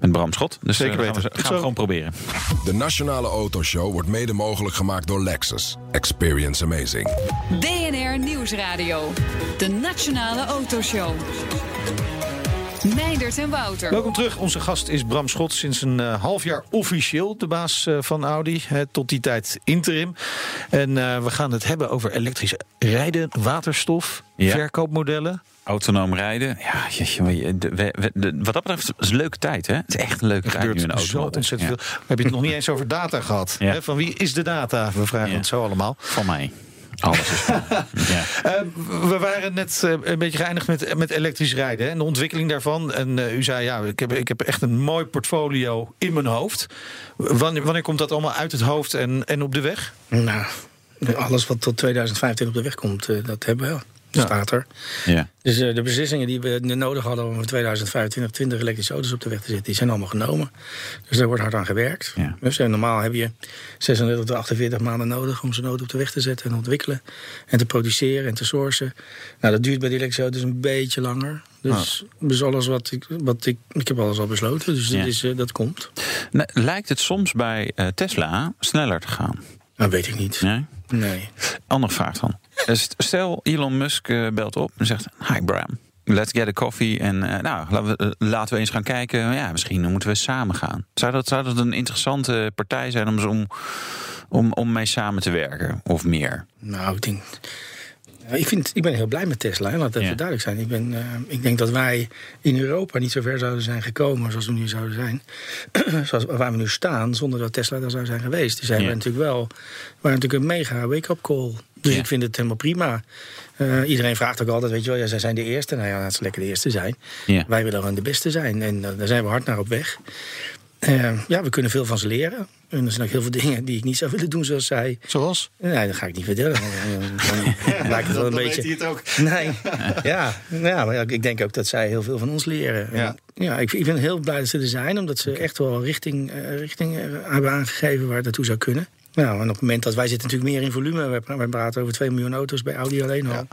met Bram Schot. Dus Zeker gaan we, weten. gaan we gewoon proberen. De Nationale Autoshow wordt mede mogelijk gemaakt door Lexus. Experience amazing. BNR Nieuwsradio. De Nationale Autoshow. Meindert en Wouter. Welkom terug. Onze gast is Bram Schot. Sinds een eh, half jaar officieel de baas eh, van Audi. hè, tot die tijd interim. En eh, we gaan het hebben over elektrisch rijden, waterstof, Ja. verkoopmodellen. Autonoom rijden. Ja, jeetje, maar je- de- we- we- de- wat dat betreft is het een leuke tijd. Hè? Het is echt een leuke Er tijd nu in de zo auto. ontzettend veel. We hebben het nog niet eens over data gehad. Ja. Van wie is de data? We vragen Ja. het zo allemaal. Van mij. Alles is ja. Eh, we waren net eh, een beetje geëindigd met, met elektrisch rijden hè, en de ontwikkeling daarvan. En eh, u zei, ja, ik heb, ik heb echt een mooi portfolio in mijn hoofd. Wanneer, wanneer komt dat allemaal uit het hoofd en, en op de weg? Nou, alles wat tot 2025 op de weg komt, dat hebben we wel. Ja. staat er. Ja. Dus eh, de beslissingen die we nodig hadden om in 2025 20 elektrische auto's op de weg te zetten, die zijn allemaal genomen. Dus daar wordt hard aan gewerkt. Ja. Dus eh, normaal heb je 36 tot 48 maanden nodig om zo'n auto op de weg te zetten en ontwikkelen. En te produceren en te sourcen. Nou, dat duurt bij die elektrische auto's een beetje langer. Dus, dus alles wat ik, wat ik. Ik heb alles al besloten, dus Ja. dat, is, eh, dat komt. Nou, lijkt het soms bij eh, Tesla sneller te gaan? Dat weet ik niet. Nee? Nee. Andere vraag dan. St- Stel, Elon Musk eh, belt op en zegt... Hi Bram, let's get a coffee. En eh, nou, laten we, eh, laten we eens gaan kijken. Ja, misschien moeten we samen gaan. Zou dat, zou dat een interessante partij zijn om, om, om mee samen te werken? Of meer? Nou, ik denk. Ik, vind, ik ben heel blij met Tesla, laat dat Ja. duidelijk zijn. Ik, ben, eh, ik denk dat wij in Europa niet zo ver zouden zijn gekomen zoals we nu zouden zijn. zoals waar we nu staan, zonder dat Tesla daar zou zijn geweest. Dus hebben Ja. we natuurlijk wel waren natuurlijk een mega wake-up call. Dus Ja. ik vind het helemaal prima. Eh, iedereen vraagt ook altijd, weet je wel, ja, zij zijn de eerste. Nou ja, laat ze lekker de eerste zijn. Wij willen gewoon de beste zijn. En eh, daar zijn we hard naar op weg. Eh, ja, we kunnen veel van ze leren. En er zijn ook heel veel dingen die ik niet zou willen doen zoals zij. Zoals? Nee, dat ga ik niet vertellen. Dan, dan lijkt het wel een beetje. het ook. Nee, ja, ja, maar ik denk ook dat zij heel veel van ons leren. En Ja. ja ik, ik ben heel blij dat ze er zijn, omdat ze echt wel richting, eh, richting eh, hebben aangegeven waar het naartoe zou kunnen. Nou, en op het moment dat wij zitten natuurlijk meer in volume. Wij, wij praten over 2 miljoen auto's bij Audi alleen al.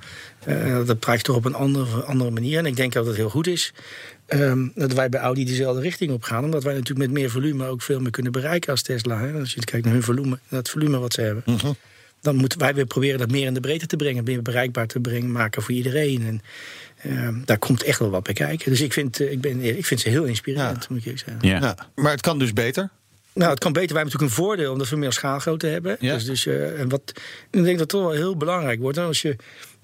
Eh, dat praat je toch op een andere, andere manier. En ik denk dat het heel goed is ehm, dat wij bij Audi dezelfde richting op gaan. Omdat wij natuurlijk met meer volume ook veel meer kunnen bereiken als Tesla. Hè. Als je kijkt naar hun volume, naar het volume wat ze hebben. Dan moeten wij weer proberen dat meer in de breedte te brengen. Meer bereikbaar te brengen, maken voor iedereen. En ehm, daar komt echt wel wat bij kijken. Dus ik vind, eh, ik ben, ik vind ze heel inspirerend, Ja. moet ik eerlijk zeggen. Ja. Ja. Maar het kan dus beter. Nou, het kan beter. Wij hebben natuurlijk een voordeel omdat we meer schaalgrootte hebben. Ja. Dus, dus, eh, en wat, ik denk dat het toch wel heel belangrijk wordt. En als je,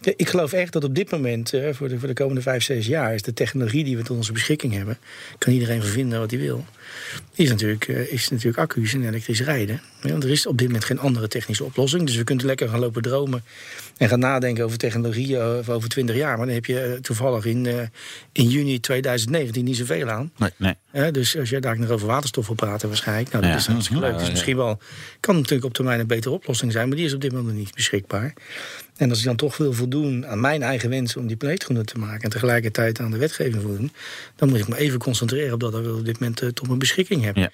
ik geloof echt dat op dit moment, eh, voor, de, voor de komende vijf, zes jaar, is de technologie die we tot onze beschikking hebben, kan iedereen vervinden wat hij wil. Is natuurlijk, eh, is natuurlijk accu's en elektrisch rijden. Want er is op dit moment geen andere technische oplossing. Dus we kunnen lekker gaan lopen dromen en gaan nadenken over technologie eh, over 20 jaar. Maar dan heb je toevallig in, in juni 2019 niet zoveel aan. Nee. Hè, dus als je daar nog over waterstof wil praten waarschijnlijk, nou, dat Ja. is hartstikke leuk. Dus misschien wel, kan natuurlijk op termijn een betere oplossing zijn, maar die is op dit moment nog niet beschikbaar. En als ik dan toch wil voldoen aan mijn eigen wensen om die planeet groener te maken en tegelijkertijd aan de wetgeving voldoen, dan moet ik me even concentreren op dat we op dit moment eh, tot mijn beschikking hebben. Ja.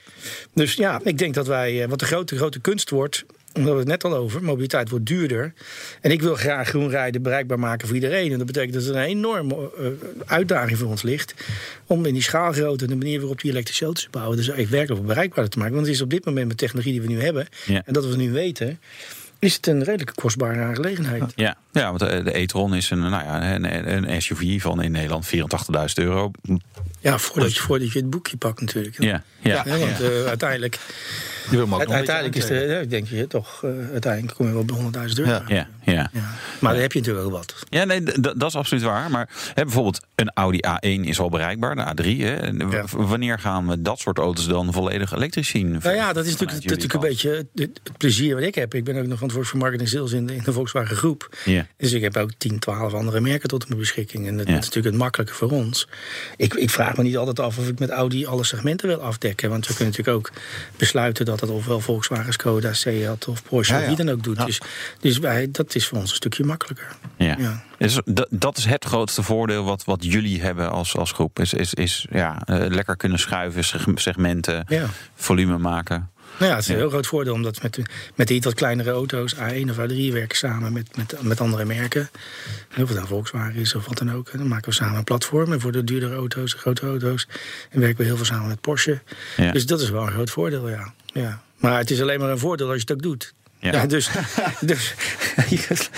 Dus ja, ik denk dat wij, eh, wat de grote, grote kunst wordt, omdat we het net al over, mobiliteit wordt duurder. En ik wil graag groen rijden bereikbaar maken voor iedereen. En dat betekent dat er een enorme eh, uitdaging voor ons ligt. Om in die schaalgrootte en de manier waarop die elektrische auto's bouwen, dus echt werkelijk bereikbaar te maken. Want het is op dit moment met technologie die we nu hebben, Ja. en dat we nu weten, is het een redelijk kostbare aangelegenheid. Ja, ja want de, de e-tron is een, nou ja, een, een SUV van in Nederland 84.000 euro. Ja, voordat je, voordat je het boekje pakt natuurlijk. Ja, ja. Ja, want eh, uiteindelijk, uiteindelijk is de, denk je toch, eh, uiteindelijk kom je wel bij 100.000 euro. Ja. ja, ja. Ja. Maar dan heb je natuurlijk wel wat. Ja, nee, dat is absoluut waar. Maar hè, bijvoorbeeld een Audi A1 is al bereikbaar, de A3. Hè. Wanneer gaan we dat soort auto's dan volledig elektrisch zien? Nou ja, dat is natuurlijk, dat natuurlijk een beetje het, het plezier wat ik heb. Ik ben ook nog verantwoordelijk voor marketing sales in de, in de Volkswagen groep. Ja. Dus ik heb ook 10, 12 andere merken tot mijn beschikking. En dat, Ja. dat is natuurlijk het makkelijke voor ons. Ik, ik vraag me niet altijd af of ik met Audi alle segmenten wil afdekken. Want we kunnen natuurlijk ook besluiten dat het ofwel Volkswagen, Skoda, Seat of Porsche Ja, of ja. wie dan ook doet. Ja. Dus, dus wij, dat is voor ons een stukje makkelijker. Ja. Ja. Dus dat, is het grootste voordeel wat, wat jullie hebben als, als groep. Is, is, is ja, eh, lekker kunnen schuiven, seg- segmenten, Ja. volume maken. Nou ja, het is een heel groot voordeel omdat met, de- met de iets wat kleinere auto's, A1 of A3, werken samen met, met, met andere merken. En Of het nou Volkswagen is of wat dan ook. En dan maken we samen een platform. En voor de duurdere auto's, de grote auto's, en werken we heel veel samen met Porsche. Dus dat is wel een groot voordeel, ja. ja. Maar het is alleen maar een voordeel als je het ook doet. Ja. Ja. dus, dus je kunt-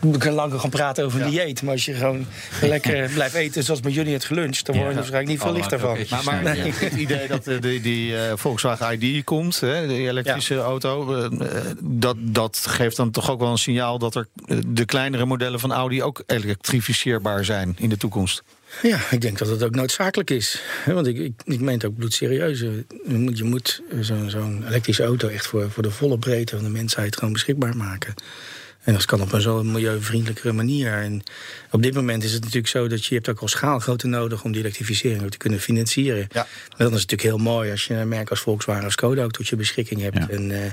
we kunnen lang gaan praten over dieet. Maar als je gewoon lekker blijft eten zoals met jullie het geluncht... dan word je er waarschijnlijk niet veel Oh, lichter van. Maar, maar Nee. het idee dat de, die, die eh, Volkswagen ID komt, hè, die elektrische auto, eh, eh, dat, dat geeft dan toch ook wel een signaal dat er eh, de kleinere modellen van Audi ook elektrificeerbaar zijn in de toekomst. Ja, ik denk dat het ook noodzakelijk is. Want ik, ik, ik meen het ook bloedserieus. Eh, Je moet, je moet zo'n zo'n elektrische auto echt voor, voor de volle breedte van de mensheid gewoon beschikbaar maken. En dat kan op een zo milieuvriendelijkere manier. En op dit moment is het natuurlijk zo dat je, hebt ook al schaalgrootte nodig om die elektrificering ook te kunnen financieren. Ja. Maar dan is het natuurlijk heel mooi als je een merk als Volkswagen of Skoda ook tot je beschikking hebt. Ja. En eh, eh,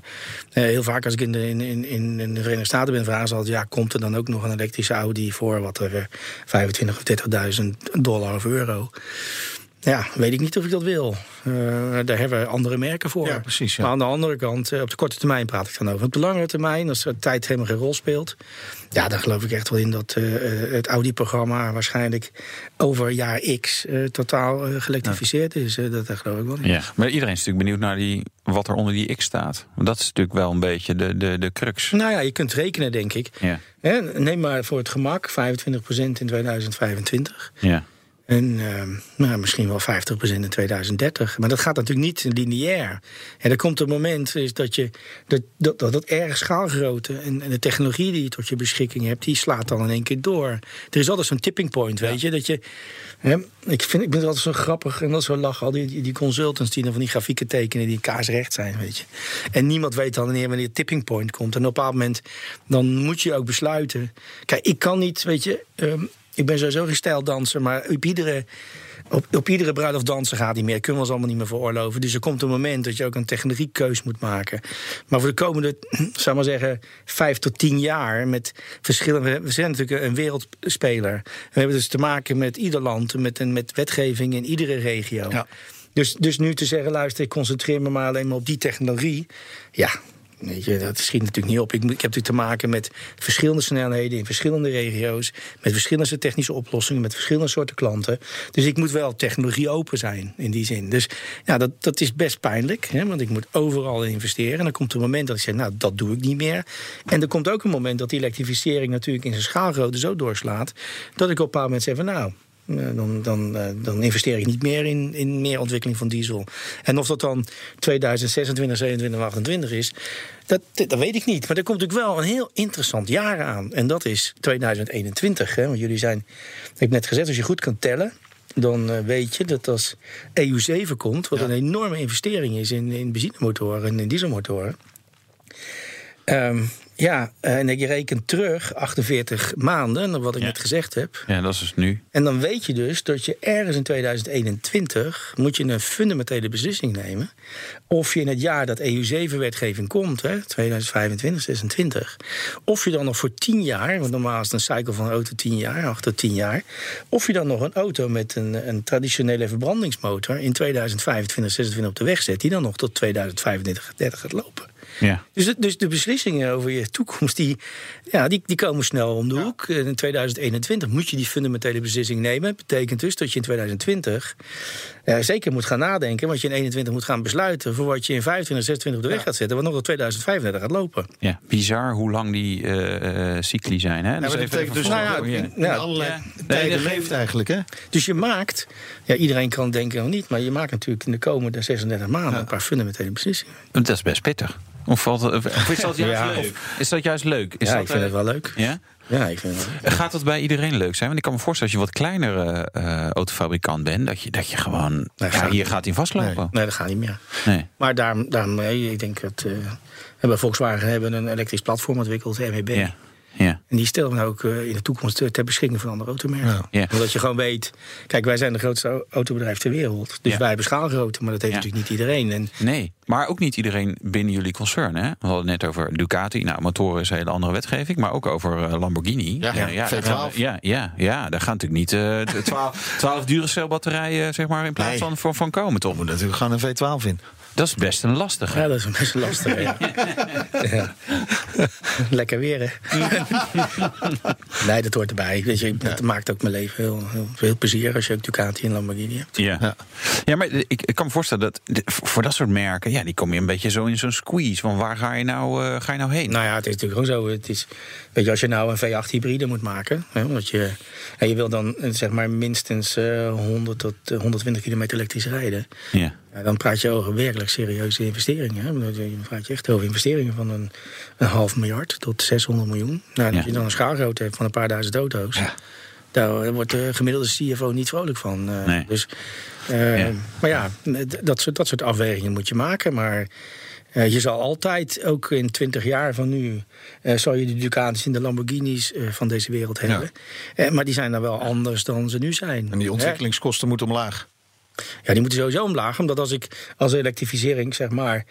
heel vaak als ik in de, in, in, in de Verenigde Staten ben, vragen ze altijd: ja, komt er dan ook nog een elektrische Audi voor wat er eh, 25 of 30.000 dollar of euro? Ja, weet ik niet of ik dat wil. Eh, daar hebben we andere merken voor. Ja, precies, ja. Maar aan de andere kant, eh, op de korte termijn praat ik dan over. Op de langere termijn, als de tijd helemaal geen rol speelt... ja, dan geloof ik echt wel in dat eh, het Audi-programma... waarschijnlijk over jaar X eh, totaal geëlektrificeerd is. Dat, dat geloof ik wel in. Ja, maar iedereen is natuurlijk benieuwd naar die, wat er onder die X staat. Want dat is natuurlijk wel een beetje de, de, de crux. Nou ja, je kunt rekenen, denk ik. Ja, Hè, neem maar voor het gemak 25% in 2025. ja. En ehm, nou, misschien wel 50% in 2030. Maar dat gaat natuurlijk niet lineair. En er komt een moment is dat, je, dat, dat, dat erg schaalgrootte en, en de technologie die je tot je beschikking hebt, die slaat dan in één keer door. Er is altijd zo'n tipping point, weet je. Dat je hè, ik, vind, ik vind het altijd zo grappig en dat zo lachen. Al die, die, consultants die dan van die grafieken tekenen die kaarsrecht zijn, weet je. En niemand weet dan wanneer wanneer tipping point komt. En op een bepaald moment dan moet je ook besluiten. Kijk, ik kan niet, weet je. ehm, ik ben sowieso geen stijldanser, maar op iedere, op, op iedere bruiloft dansen gaat niet meer. Kunnen we ons allemaal niet meer veroorloven. Dus er komt een moment dat je ook een technologiekeus moet maken. Maar voor de komende, zou maar zeggen, vijf tot tien jaar met verschillende. We zijn natuurlijk een wereldspeler. We hebben dus te maken met ieder land, met, een, met wetgeving in iedere regio. Ja. Dus, dus nu te zeggen, luister, ik concentreer me maar alleen maar op die technologie. Ja, dat schiet natuurlijk niet op. Ik, ik heb natuurlijk te maken met verschillende snelheden in verschillende regio's. Met verschillende technische oplossingen, met verschillende soorten klanten. Dus ik moet wel technologie open zijn in die zin. Dus ja, dat, dat is best pijnlijk, hè, want ik moet overal investeren. En dan komt een moment dat ik zeg, nou, dat doe ik niet meer. En er komt ook een moment dat die elektrificering natuurlijk in zijn schaalgrootte zo doorslaat. dat ik op een bepaald moment zeg van nou. Eh, Dan, dan, eh, dan investeer ik niet meer in, in meer ontwikkeling van diesel. En of dat dan 2026, 27, 28 is, dat, dat weet ik niet. Maar er komt natuurlijk wel een heel interessant jaar aan. En dat is 2021. Hè? Want jullie zijn, ik heb net gezegd, als je goed kan tellen. Dan eh, weet je dat als EU7 komt, wat een enorme investering is in, in benzinemotoren en in dieselmotoren. Ehm, ja, en ik reken terug 48 maanden, wat ik Ja. net gezegd heb. ja, dat is dus nu. En dan weet je dus dat je ergens in 2021 moet je een fundamentele beslissing nemen. Of je in het jaar dat EU7-wetgeving komt, hè, 2025, 26. Of je dan nog voor 10 jaar, want normaal is het een cycle van een auto 10 jaar, 8 tot 10 jaar. Of je dan nog een auto met een, een traditionele verbrandingsmotor in 2025, 26 op de weg zet, die dan nog tot 2025, 30 gaat lopen. Ja. Dus de, dus de beslissingen over je toekomst, die, ja, die, die komen snel om de hoek. In 2021 moet je die fundamentele beslissing nemen. Dat betekent dus dat je in 2020 eh, zeker moet gaan nadenken. Want je in 21 moet gaan besluiten voor wat je in 25, 26 op de weg gaat zetten. Wat nog tot 2035 gaat lopen. ja, bizar hoe lang die eh, eh, cycli zijn. Hè? Dat betekent dus even- nou ja, ja. in Ja. allerlei Ja. tijden Nee, dat leeft eigenlijk, hè? Dus je maakt, ja, iedereen kan denken nog niet, maar je maakt natuurlijk in de komende 36 maanden een paar fundamentele beslissingen. Dat is best pittig. Of, valt, of is dat juist Ja, leuk? Is dat juist leuk? Is ja, dat, ik vind eh, het wel leuk. Ja? Ja, ik vind het wel. Gaat dat bij iedereen leuk zijn? Want ik kan me voorstellen als je wat kleinere eh, autofabrikant bent, dat je, dat je gewoon. Nee, ja, gaat hier gaat hij vastlopen. Nee, dat gaat niet meer. Nee. Maar daarom, daarmee, ik denk dat. eh, bij Volkswagen hebben een elektrisch platform ontwikkeld, MEB. Ja. Ja. En die stellen we ook eh, in de toekomst ter- ter beschikking van andere automerken. Ja. Ja. Omdat je gewoon weet, kijk, wij zijn de grootste au- autobedrijf ter wereld. Dus Ja. wij hebben schaalgrootte, maar dat heeft Ja. natuurlijk niet iedereen. En Nee, maar ook niet iedereen binnen jullie concern. Hè? We hadden het net over Ducati. Nou, motoren is een hele andere wetgeving. Maar ook over eh, Lamborghini. Ja, daar V12. gaan we- ja, ja, ja, daar gaan natuurlijk niet eh, de 12, 12 Duracell batterijen zeg maar, in plaats Nee. van, van, van komen, toch? Er moet natuurlijk gewoon een V12 in. Dat is best een lastige. ja, dat is best lastig. ja. Ja. Lekker weer, hè? nee, dat hoort erbij. Weet je, dat maakt ook mijn leven heel, heel, heel plezier als je ook Ducati en Lamborghini hebt. Ja. Ja. Ja. maar ik, ik kan me voorstellen dat de- voor dat soort merken, ja, die kom je een beetje zo in zo'n squeeze. Van waar ga je nou, eh, ga je nou heen? Nou ja, het is natuurlijk gewoon zo. Het is, weet je, als je nou een V8 hybride moet maken, hè, omdat je, en je wil dan eh, zeg maar minstens eh, 100 tot eh, 120 kilometer elektrisch rijden, Ja. Ja, dan praat je over werkelijk serieuze investeringen. Hè. Dan praat je echt over investeringen van een, een half miljard tot 600 miljoen. Nou, en als Ja. je dan een schaalgrootte hebt van een paar duizend auto's, daar wordt de gemiddelde CFO niet vrolijk van. eh. Nee. Dus, eh, Ja. Maar ja, dat soort, dat soort afwegingen moet je maken. Maar Eh, je zal altijd, ook in 20 jaar van nu, eh, zal je de Ducatis en de Lamborghinis van deze wereld hebben. Eh, maar die zijn dan wel anders dan ze nu zijn. En die ontwikkelingskosten moeten omlaag. Ja, die moeten sowieso omlaag. Omdat als ik als elektrificering, zeg maar,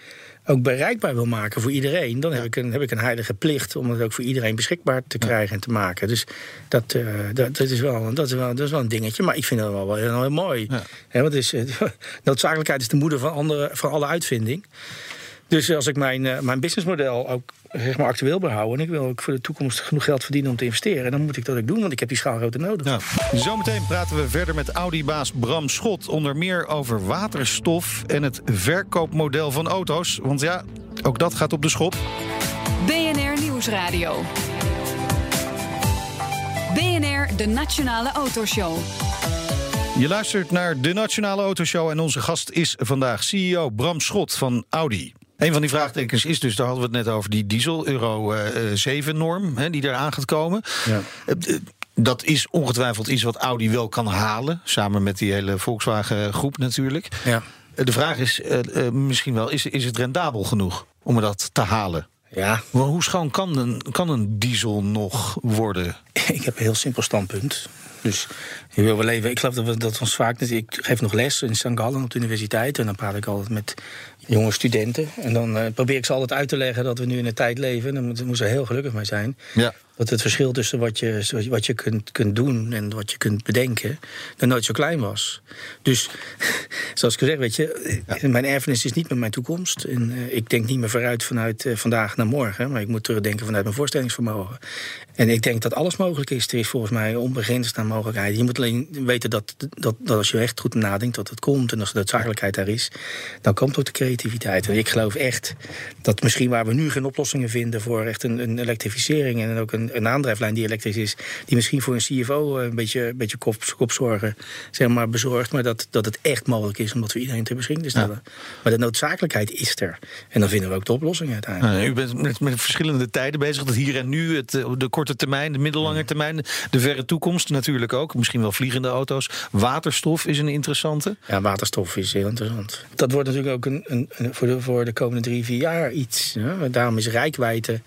ook bereikbaar wil maken voor iedereen, dan heb, ik een, heb ik een heilige plicht om het ook voor iedereen beschikbaar te krijgen en te maken. Dus dat, eh, dat, dat, is wel, dat, is wel, dat is wel een dingetje. Maar ik vind het wel, wel heel, heel mooi. Ja. Want is, eh, noodzakelijkheid is de moeder van, andere, van alle uitvinding. Dus als ik mijn, eh, mijn businessmodel ook zeg maar, actueel wil houden... en ik wil ook voor de toekomst genoeg geld verdienen om te investeren... dan moet ik dat ook doen, want ik heb die schaalgrootte nodig. Nou, zometeen praten we verder met Audi-baas Bram Schot. Onder meer over waterstof en het verkoopmodel van auto's. Want ja, ook dat gaat op de schop. BNR Nieuwsradio. BNR, de Nationale Autoshow. Je luistert naar de Nationale Autoshow en onze gast is vandaag CEO Bram Schot van Audi. Een van die vraagtekens is dus, daar hadden we het net over, die diesel Euro eh, 7-norm die eraan gaat komen. Ja. Eh, eh, Dat is ongetwijfeld iets wat Audi wel kan halen, samen met die hele Volkswagen groep natuurlijk. Ja. Eh, De vraag is eh, eh, misschien wel, is, is het rendabel genoeg om dat te halen? ja, Maar hoe schoon kan een, kan een diesel nog worden? Ik heb een heel simpel standpunt. Dus je wil wel leven. Ik geloof dat we dat ons vaak. Ik geef nog les in St. Gallen op de universiteit. En dan praat ik altijd met jonge studenten. En dan eh, probeer ik ze altijd uit te leggen dat we nu in een tijd leven. En daar moeten ze heel gelukkig mee zijn. Ja. Dat het verschil tussen wat je, wat je kunt, kunt doen en wat je kunt bedenken. nog nooit zo klein was. Dus zoals ik al zeg, weet je. Mijn erfenis is niet met mijn toekomst. En eh, ik denk niet meer vooruit vanuit eh, vandaag naar morgen. Maar ik moet terugdenken vanuit mijn voorstellingsvermogen. En ik denk dat alles mogelijk is. Er is volgens mij onbegrensd aan mogelijkheden. Je moet alleen weten dat, dat, dat als je echt goed nadenkt, dat het komt. En als de noodzakelijkheid daar is, dan komt ook de creativiteit. En ik geloof echt dat misschien waar we nu geen oplossingen vinden voor echt een, een elektrificering en ook een, een aandrijflijn die elektrisch is, die misschien voor een CFO een beetje, een beetje kop, kopzorgen zeg maar, bezorgt. Maar dat, dat het echt mogelijk is om dat voor iedereen ter beschikking te stellen. Maar de noodzakelijkheid is er. En dan vinden we ook de oplossing uiteindelijk. Nou, u bent met, met verschillende tijden bezig. Het hier en nu, het, eh, de korte termijn, de middellange termijn, de verre toekomst natuurlijk ook. Misschien wel vliegende auto's. Waterstof is een interessante. Ja, waterstof is heel interessant. Dat wordt natuurlijk ook een, een, een- voor, de, voor de komende drie, vier jaar iets. Hè? Daarom is rijkwijde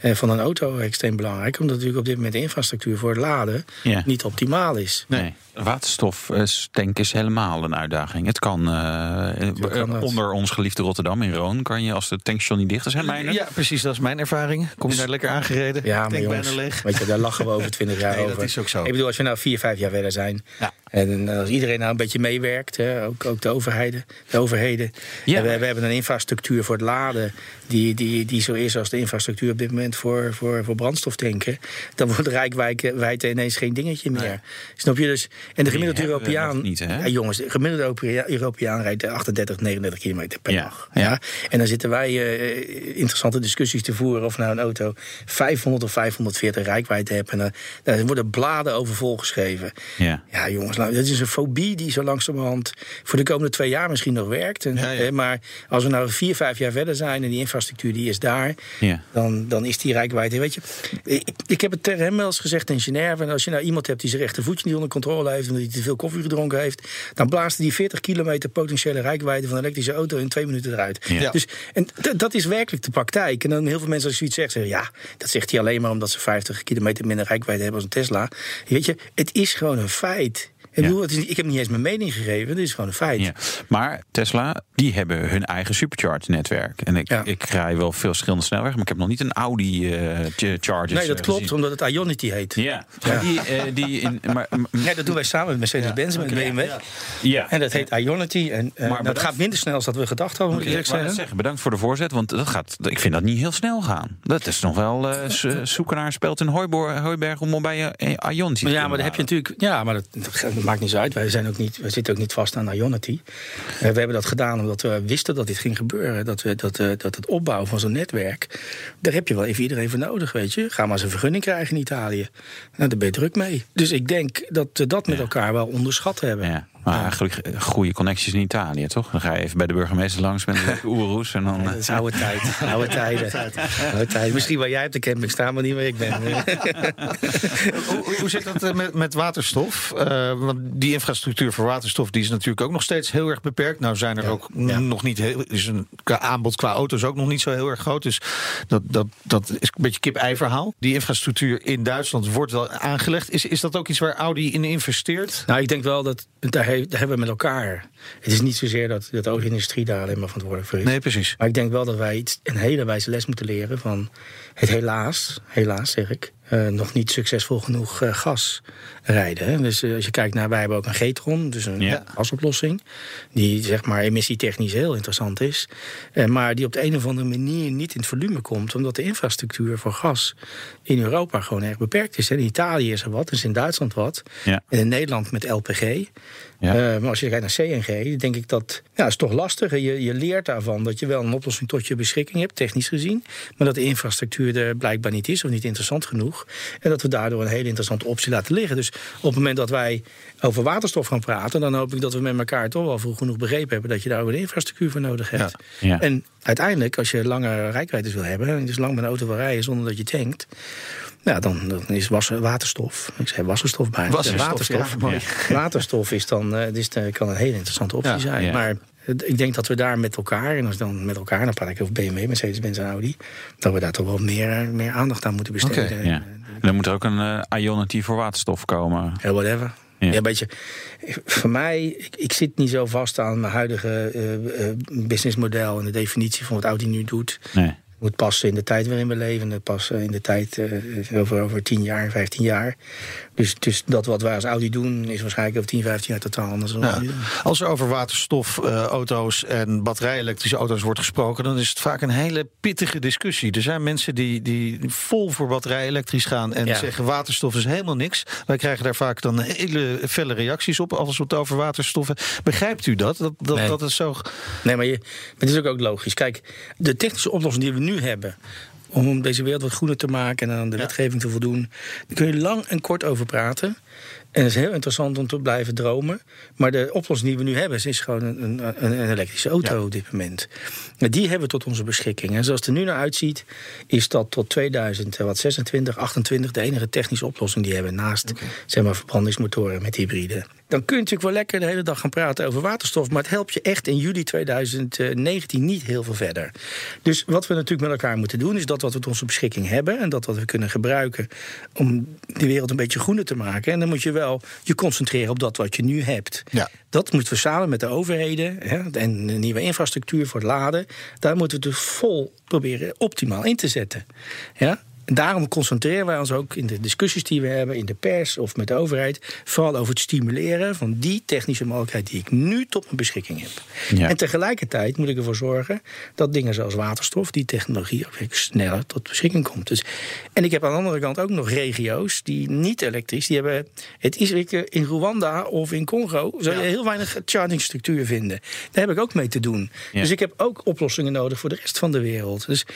eh, van een auto extreem belangrijk. Omdat natuurlijk op dit moment de infrastructuur voor het laden Ja. niet optimaal is. Nee. Waterstoftank is helemaal een uitdaging. Het kan, eh, eh, kan dat. onder ons geliefde Rotterdam in Roon kan je als de tankstation niet dicht is, hè, Meijner? Ja, precies. Dat is mijn ervaring. Kom je daar lekker aangereden? Ja, maar jongens, bijna leeg. weet je, daar lachen we over twintig jaar Nee, dat over. is ook zo. Ik bedoel, als we nou vier, vijf jaar verder zijn... Ja. En eh, als iedereen nou een beetje meewerkt, hè, ook, ook de overheden... De overheden Ja. we, we hebben een infrastructuur voor het laden... Die, die, die zo is als de infrastructuur op dit moment voor, voor, voor brandstoftanken... dan wordt rijkwijde ineens geen dingetje meer. Snap je? Dus, en de gemiddelde Europeaan... niet? Ja, jongens, de gemiddelde Europea- Europeaan rijdt 38, 39 kilometer per Ja, dag. ja. En dan zitten wij eh, interessante discussies te voeren of nou een auto 500 of 540 rijkwijde hebt. En dan, daar worden bladen over volgeschreven. Ja. Ja, jongens, nou, dat is een fobie die zo langzamerhand voor de komende twee jaar misschien nog werkt. En, Ja, ja. eh, maar als we nou vier, vijf jaar verder zijn en die infrastructuur die is daar, Ja. dan, dan is die rijkwijde. Weet je, ik, ik heb het tegen hem wel eens gezegd in Genève. En als je nou iemand hebt die zijn rechtervoetje niet onder controle heeft omdat hij te veel koffie gedronken heeft, dan blaast hij die 40 kilometer potentiële rijkwijde van een elektrische auto in twee minuten eruit. Dus, en dat is werkelijk de praktijk. En dan heel veel mensen als je zoiets zegt, zeggen ja, dat zegt hij alleen maar omdat ze 50 kilometer minder rijkwijde hebben als een Tesla. Weet je, het is gewoon een feit. Ik, Ja. bedoel, het is, ik heb niet eens mijn mening gegeven, het is gewoon een feit. Ja. Maar Tesla, die hebben hun eigen supercharge-netwerk. En ik, Ja. ik rij wel veel verschillende snelwegen, maar ik heb nog niet een Audi eh ch- Charger. Nee, dat klopt, omdat het Ionity heet. Ja, die, eh, die in, maar, Ja, dat doen wij samen met Mercedes-Benz en met BMW. ja. En dat heet Ionity. En uh, Maar nou, het gaat minder snel dan dat we gedacht hadden, moet ik eerlijk zeggen. zeggen, bedankt voor de voorzet, want dat gaat, ik vind dat niet heel snel gaan. Dat is nog wel eh, zoeken naar een speld in Hooiberg om bij Ion te Maar ja, maar dan heb je natuurlijk. Ja, maar dat, dat maakt niet zo uit. Wij, zijn ook niet, wij zitten ook niet vast aan Ionity. Eh, we hebben dat gedaan omdat we wisten dat dit ging gebeuren. Dat, we, dat, eh, dat het opbouwen van zo'n netwerk. Daar heb je wel even iedereen voor nodig, weet je. Ga maar eens een vergunning krijgen in Italië. Nou, daar ben je druk mee. Dus ik denk dat we dat met elkaar wel onderschat hebben. Ja. Maar eigenlijk eh, goede connecties in Italië, toch? Dan ga je even bij de burgemeester langs met een oeroes en dan... Dat eh, is oude tijd. Oude tijden. Oude tijd. Misschien waar jij op de camping staat, maar niet waar ik ben. hoe, hoe zit dat eh, met, met waterstof? Eh, want die infrastructuur voor waterstof die is natuurlijk ook nog steeds heel erg beperkt. Nou zijn er ook ja. nog niet heel, is een aanbod qua auto's ook nog niet zo heel erg groot. Dus dat, dat, dat is een beetje kip-ei verhaal. Die infrastructuur in Duitsland wordt wel aangelegd. Is, is dat ook iets waar Audi in investeert? Nou, ik denk wel dat daar, daar hebben we met elkaar. Het is niet zozeer dat, dat de auto-industrie daar alleen maar verantwoordelijk voor is. Nee, precies. Maar ik denk wel dat wij iets, een hele wijze les moeten leren van het helaas, helaas zeg ik, eh, nog niet succesvol genoeg eh, gas rijden. hè. Dus eh, als je kijkt naar, wij hebben ook een Getron, dus een Ja. gasoplossing, die zeg maar emissietechnisch heel interessant is, maar die op de een of andere manier niet in het volume komt, omdat de infrastructuur voor gas in Europa gewoon erg beperkt is. hè. In Italië is er wat, dus in Duitsland wat, Ja. en in Nederland met LPG. Ja. Maar als je kijkt naar CNG, denk ik dat ja, is toch lastig. Je, je leert daarvan dat je wel een oplossing tot je beschikking hebt, technisch gezien. Maar dat de infrastructuur er blijkbaar niet is of niet interessant genoeg. En dat we daardoor een hele interessante optie laten liggen. Dus op het moment dat wij over waterstof gaan praten, dan hoop ik dat we met elkaar toch wel vroeg genoeg begrepen hebben dat je daar ook een infrastructuur voor nodig hebt. Ja. Ja. En uiteindelijk, als je lange rijkwijdes wil hebben, en dus lang met een auto wil rijden zonder dat je tankt. Ja, dan, dan is was, waterstof. Ik zei wasserstof bij. Wasserstof, waterstof. ja. Waterstof is dan, eh, dus, eh, kan een hele interessante optie Ja, zijn. ja. Maar ik denk dat we daar met elkaar, en als dan met elkaar, dan praat ik over BMW, Mercedes-Benz en Audi, dat we daar toch wel meer, meer aandacht aan moeten besteden. Ja. En dan moet er ook een eh Ionity voor waterstof komen. Ja, whatever. Ja. Ja. weet je, voor mij, ik, ik zit niet zo vast aan mijn huidige eh, eh, businessmodel en de definitie van wat Audi nu doet. Nee. moet passen in de tijd waarin we leven. Het passen in de tijd over, over 10 jaar, 15 jaar. Dus, dus dat wat wij als Audi doen, is waarschijnlijk over 10, 15 jaar totaal anders dan Ja. Als er over waterstofauto's en batterij-elektrische auto's wordt gesproken, dan is het vaak een hele pittige discussie. Er zijn mensen die, die vol voor batterij-elektrisch gaan en Ja. zeggen waterstof is helemaal niks. Wij krijgen daar vaak dan hele felle reacties op als we het over waterstoffen. Begrijpt u dat? Dat, dat, Nee. dat is zo. Nee, maar je, het is ook, ook logisch. Kijk, de technische oplossing die we nu hebben. Om deze wereld wat groener te maken en aan de wetgeving te voldoen. daar kun je lang en kort over praten. En het is heel interessant om te blijven dromen. Maar de oplossing die we nu hebben, is gewoon een, een, een elektrische auto op dit moment. Die hebben we tot onze beschikking. En zoals het er nu naar uitziet, is dat tot 2026, 28 de enige technische oplossing die we hebben. Naast zeg maar, verbrandingsmotoren met hybride. Dan kun je natuurlijk wel lekker de hele dag gaan praten over waterstof. Maar het helpt je echt in juli 2019 niet heel veel verder. Dus wat we natuurlijk met elkaar moeten doen, is dat wat we tot onze beschikking hebben. En dat wat we kunnen gebruiken om de wereld een beetje groener te maken. En dan moet je wel je concentreren op dat wat je nu hebt. Ja. Dat moeten we samen met de overheden hè, en de nieuwe infrastructuur voor het laden. Daar moeten we het dus vol proberen optimaal in te zetten. Ja? Daarom concentreren wij ons ook in de discussies die we hebben in de pers of met de overheid. vooral over het stimuleren van die technische mogelijkheid die ik nu tot mijn beschikking heb. Ja. En tegelijkertijd moet ik ervoor zorgen dat dingen zoals waterstof, die technologie ook sneller tot beschikking komt. Dus, en ik heb aan de andere kant ook nog regio's die niet elektrisch, die hebben. Het is in Rwanda of in Congo, zou je heel weinig chargingstructuur vinden. Daar heb ik ook mee te doen. Ja. Dus ik heb ook oplossingen nodig voor de rest van de wereld. Dus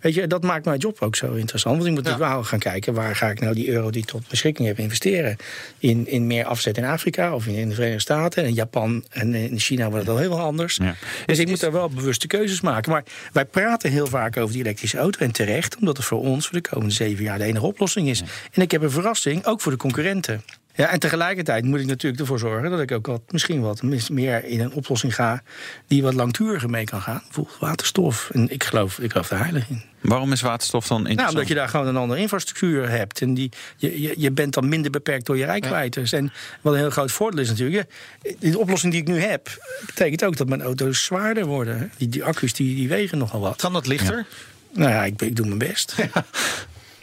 weet je, dat maakt mijn job ook zo interessant. Want ik moet natuurlijk wel gaan kijken waar ga ik nou die euro die ik tot beschikking heb investeren. In, in meer afzet in Afrika of in, in de Verenigde Staten. En in Japan en in China wordt het al heel anders. Ja. Dus ik moet daar wel bewuste keuzes maken. Maar wij praten heel vaak over die elektrische auto. En terecht, omdat het voor ons voor de komende zeven jaar de enige oplossing is. En ik heb een verrassing, ook voor de concurrenten. Ja, en tegelijkertijd moet ik natuurlijk ervoor zorgen dat ik ook wat, misschien wat mis- meer in een oplossing ga die wat langduriger mee kan gaan. Bijvoorbeeld waterstof. En ik geloof, ik geloof daar heilig in. Waarom is waterstof dan Nou, interessant? omdat je daar gewoon een andere infrastructuur hebt. En die, je, je, je bent dan minder beperkt door je rijkwijdes. En wat een heel groot voordeel is natuurlijk. ja, De oplossing die ik nu heb, betekent ook dat mijn auto's zwaarder worden. hè. Die, die accu's die, die wegen nogal wat. Kan dat lichter? Nou ja, ik, ik doe mijn best.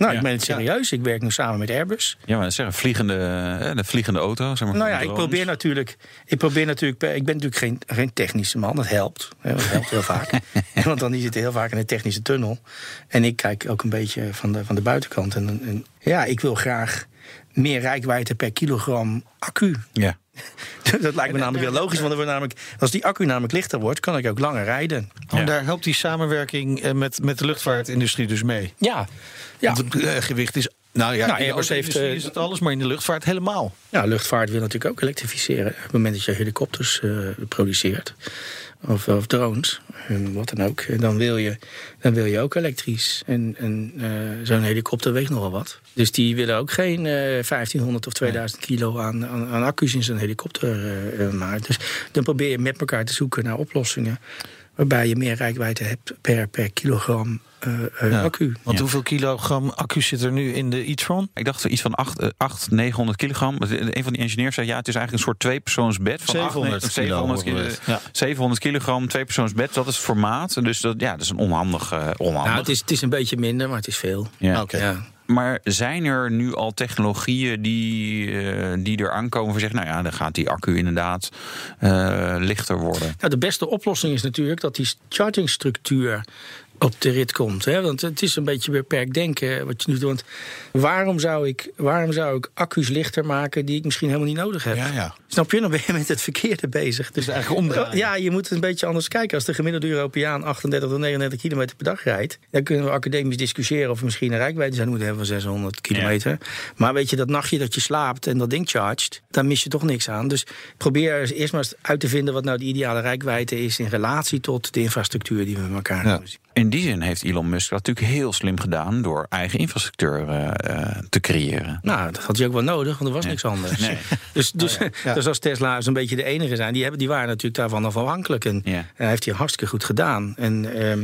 Nou, Ja. ik ben het serieus. Ik werk nu samen met Airbus. Ja, maar zeggen vliegende, eh, de vliegende auto. Zeg maar, Nou ja, ik probeer natuurlijk. Ik probeer natuurlijk. Ik ben natuurlijk geen, geen technische man. Dat helpt. Dat helpt heel vaak. Want dan zit je heel vaak in een technische tunnel. En ik kijk ook een beetje van de, van de buitenkant. En, en ja, ik wil graag meer rijkwijde per kilogram accu. Ja. Dat lijkt me namelijk heel logisch. Want namelijk, als die accu namelijk lichter wordt, kan ik ook langer rijden. En daar helpt die samenwerking eh, met, met de luchtvaartindustrie dus mee. Ja, ja. Want het eh, gewicht is Nou ja, Nou, in de Airbus heeft, eh, is het alles, maar in de luchtvaart helemaal. Ja, luchtvaart wil natuurlijk ook elektrificeren. Op het moment dat je helikopters produceert, of, of drones, en wat dan ook, dan wil je, dan wil je ook elektrisch. En, en zo'n helikopter weegt nogal wat. Dus die willen ook geen eh 1500 of 2000 kilo aan, aan, aan accu's in zo'n helikopter eh, eh, maken. Dus dan probeer je met elkaar te zoeken naar oplossingen. Waarbij je meer rijkwijde hebt per, per kilogram Ja. accu. Want Ja. hoeveel kilogram accu zit er nu in de e-tron? Ik dacht iets van 8, 8 900 kilogram. Een van die ingenieurs zei ja, het is eigenlijk een soort tweepersoonsbed. Van 700 8, kilo 700, kilo, horen we het. Ja. 700 kilogram, tweepersoonsbed. Dat is het formaat. Dus dat, ja, dat is een onhandig. onhandig. Nou, het, is, het is een beetje minder, maar het is veel. ja. Oké. Maar zijn er nu al technologieën die, eh, die er aankomen voor zeggen, nou ja, dan gaat die accu inderdaad eh, lichter worden? Nou, de beste oplossing is natuurlijk dat die chargingstructuur op de rit komt. Hè? Want het is een beetje beperkt denken wat je nu doet. Want waarom zou, ik, waarom zou ik accu's lichter maken die ik misschien helemaal niet nodig heb? Ja, ja. Snap je? Dan ben je met het verkeerde bezig. Dus eigenlijk omdraaien. Ja, je moet het een beetje anders kijken. Als de gemiddelde Europeaan 38 tot 39 kilometer per dag rijdt... dan kunnen we academisch discussiëren of we misschien een rijkwijde zou moeten hebben van 600 kilometer. Maar weet je, dat nachtje dat je slaapt en dat ding charged... dan mis je toch niks aan. Dus probeer eerst maar eens uit te vinden wat nou de ideale rijkwijde is... in relatie tot de infrastructuur die we met elkaar hebben. In die zin heeft Elon Musk dat natuurlijk heel slim gedaan door eigen infrastructuur eh, eh, te creëren. Nou, dat had hij ook wel nodig, want er was niks anders. Nee. Dus, dus, Ja. dus als Tesla zo'n beetje de enige zijn, die, hebben, die waren natuurlijk daarvan afhankelijk. En, Ja. hij heeft hij hartstikke goed gedaan. En, ehm,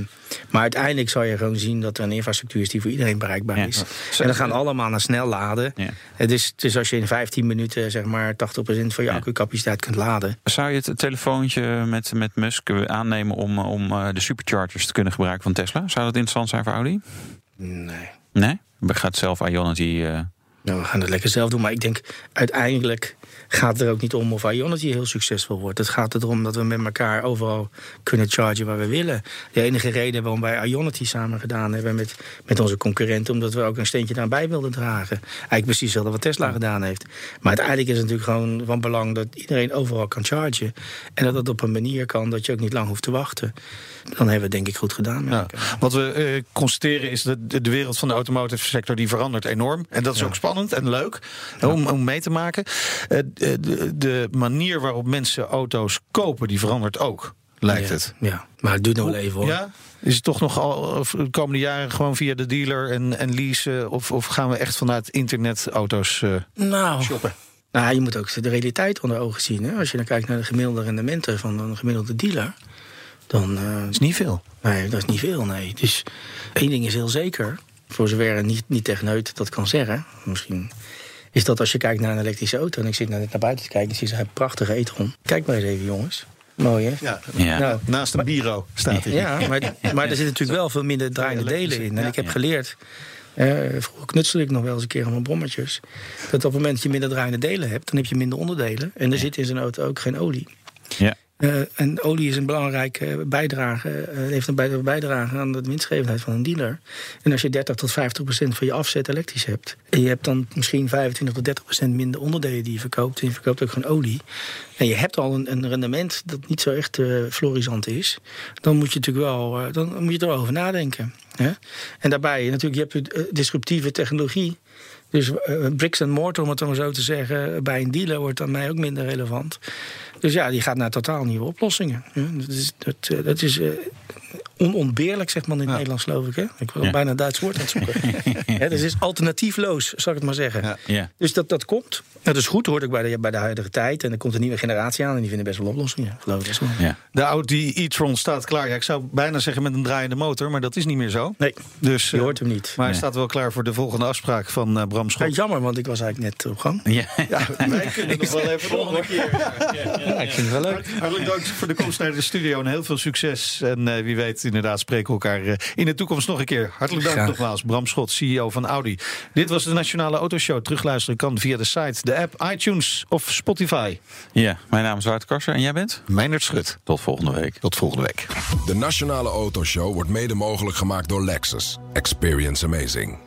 maar uiteindelijk zal je gewoon zien dat er een infrastructuur is die voor iedereen bereikbaar Ja. is. En dan gaan allemaal naar snel laden. Ja. Het is, dus als je in 15 minuten zeg maar 80% van je Ja. accucapaciteit kunt laden. Zou je het telefoontje met, met Musk aannemen om, om eh, de superchargers te kunnen gebruiken van Tesla? Zou dat interessant zijn voor Audi? Nee. Nee? Gaat zelf Ionity... eh, Nou, we gaan het lekker zelf doen. Maar ik denk uiteindelijk gaat er ook niet om of Ionity heel succesvol wordt. Het gaat erom dat we met elkaar overal kunnen chargen waar we willen. De enige reden waarom wij Ionity samen gedaan hebben met, met onze concurrenten... omdat we ook een steentje daarbij wilden dragen. Eigenlijk precies hetzelfde wat Tesla gedaan heeft. Maar uiteindelijk is het natuurlijk gewoon van belang... dat iedereen overal kan chargen. En dat dat op een manier kan dat je ook niet lang hoeft te wachten. Dan hebben we het denk ik goed gedaan Ja. Wat we eh, constateren is dat de, de wereld van de automotive sector die verandert enorm. En dat is ook spannend en leuk om, om mee te maken. Eh, de, de, manier waarop mensen auto's kopen, die verandert ook, lijkt Ja, het. Ja, maar het duurt nog wel even hoor. Ja? Is het toch nog al de komende jaren gewoon via de dealer en, en leasen? Of, of gaan we echt vanuit internet auto's eh, Nou, shoppen? Nou, je moet ook de realiteit onder ogen zien. Hè? Als je dan kijkt naar de gemiddelde rendementen van een gemiddelde dealer, dan. eh, Dat is niet veel. nee, dat is niet veel, nee. Dus één ding is heel zeker, voor zover niet, niet techneut dat kan zeggen, misschien. Is dat als je kijkt naar een elektrische auto, en ik zit net naar buiten te kijken, zie je een prachtige e-tron. Kijk maar eens even, jongens. Mooi, hè? Ja, ja. Nou, naast een bureau staat hij. ja, maar, maar er zitten natuurlijk wel veel minder draaiende delen in. En Ja. ik heb Ja. geleerd, eh, vroeger knutselde ik nog wel eens een keer aan mijn brommetjes... dat op het moment dat je minder draaiende delen hebt, dan heb je minder onderdelen. En er zit in zo'n auto ook geen olie. ja. Eh, en olie is een belangrijke bijdrage, eh, heeft een bij- bijdrage aan de winstgevendheid van een dealer. En als je 30 tot 50 procent van je afzet elektrisch hebt, en je hebt dan misschien 25 tot 30 procent minder onderdelen die je verkoopt, en je verkoopt ook gewoon olie, en je hebt al een, een rendement dat niet zo echt eh florisant is, dan moet je natuurlijk wel, eh, dan moet je er wel over nadenken. Hè? En daarbij natuurlijk, je hebt disruptieve technologie. Dus eh, bricks and mortar, om het maar zo te zeggen, bij een dealer wordt dan mij ook minder relevant. Dus ja, die gaat naar totaal nieuwe oplossingen. Dat is, dat, eh, dat is eh, onontbeerlijk, zegt man in het Nederlands, geloof ik. Hè? Ik wil Ja. bijna een Duits woord aan het zoeken. ja, dus is alternatiefloos, zal ik het maar zeggen. Ja. ja. Dus dat, dat komt. Dat is goed, hoort ook bij de, bij de huidige tijd. En er komt een nieuwe generatie aan en die vinden best wel oplossingen. Geloof ik. best wel. ja. De Audi e-tron staat klaar. Ja, ik zou bijna zeggen met een draaiende motor, maar dat is niet meer zo. Nee, Dus, je eh, hoort hem niet. maar hij Nee. staat wel klaar voor de volgende afspraak van eh, Bram Ja, Schot. jammer, want ik was eigenlijk net op gang. ja. Ja, wij kunnen nog wel even volgende keer. Ja, ik vind het wel leuk. Hartelijk dank voor de komst naar de studio en heel veel succes. En eh, wie weet, inderdaad, spreken we elkaar eh, in de toekomst nog een keer. Hartelijk dank Graag. nogmaals, Bram Schot, CEO van Audi. Dit was de Nationale Autoshow. Terugluisteren kan via de site, de app, iTunes of Spotify. ja, mijn naam is Wouter Karser en jij bent? Meijnerd Schut. Tot volgende week. Tot volgende week. De Nationale Autoshow wordt mede mogelijk gemaakt door Lexus. Experience amazing.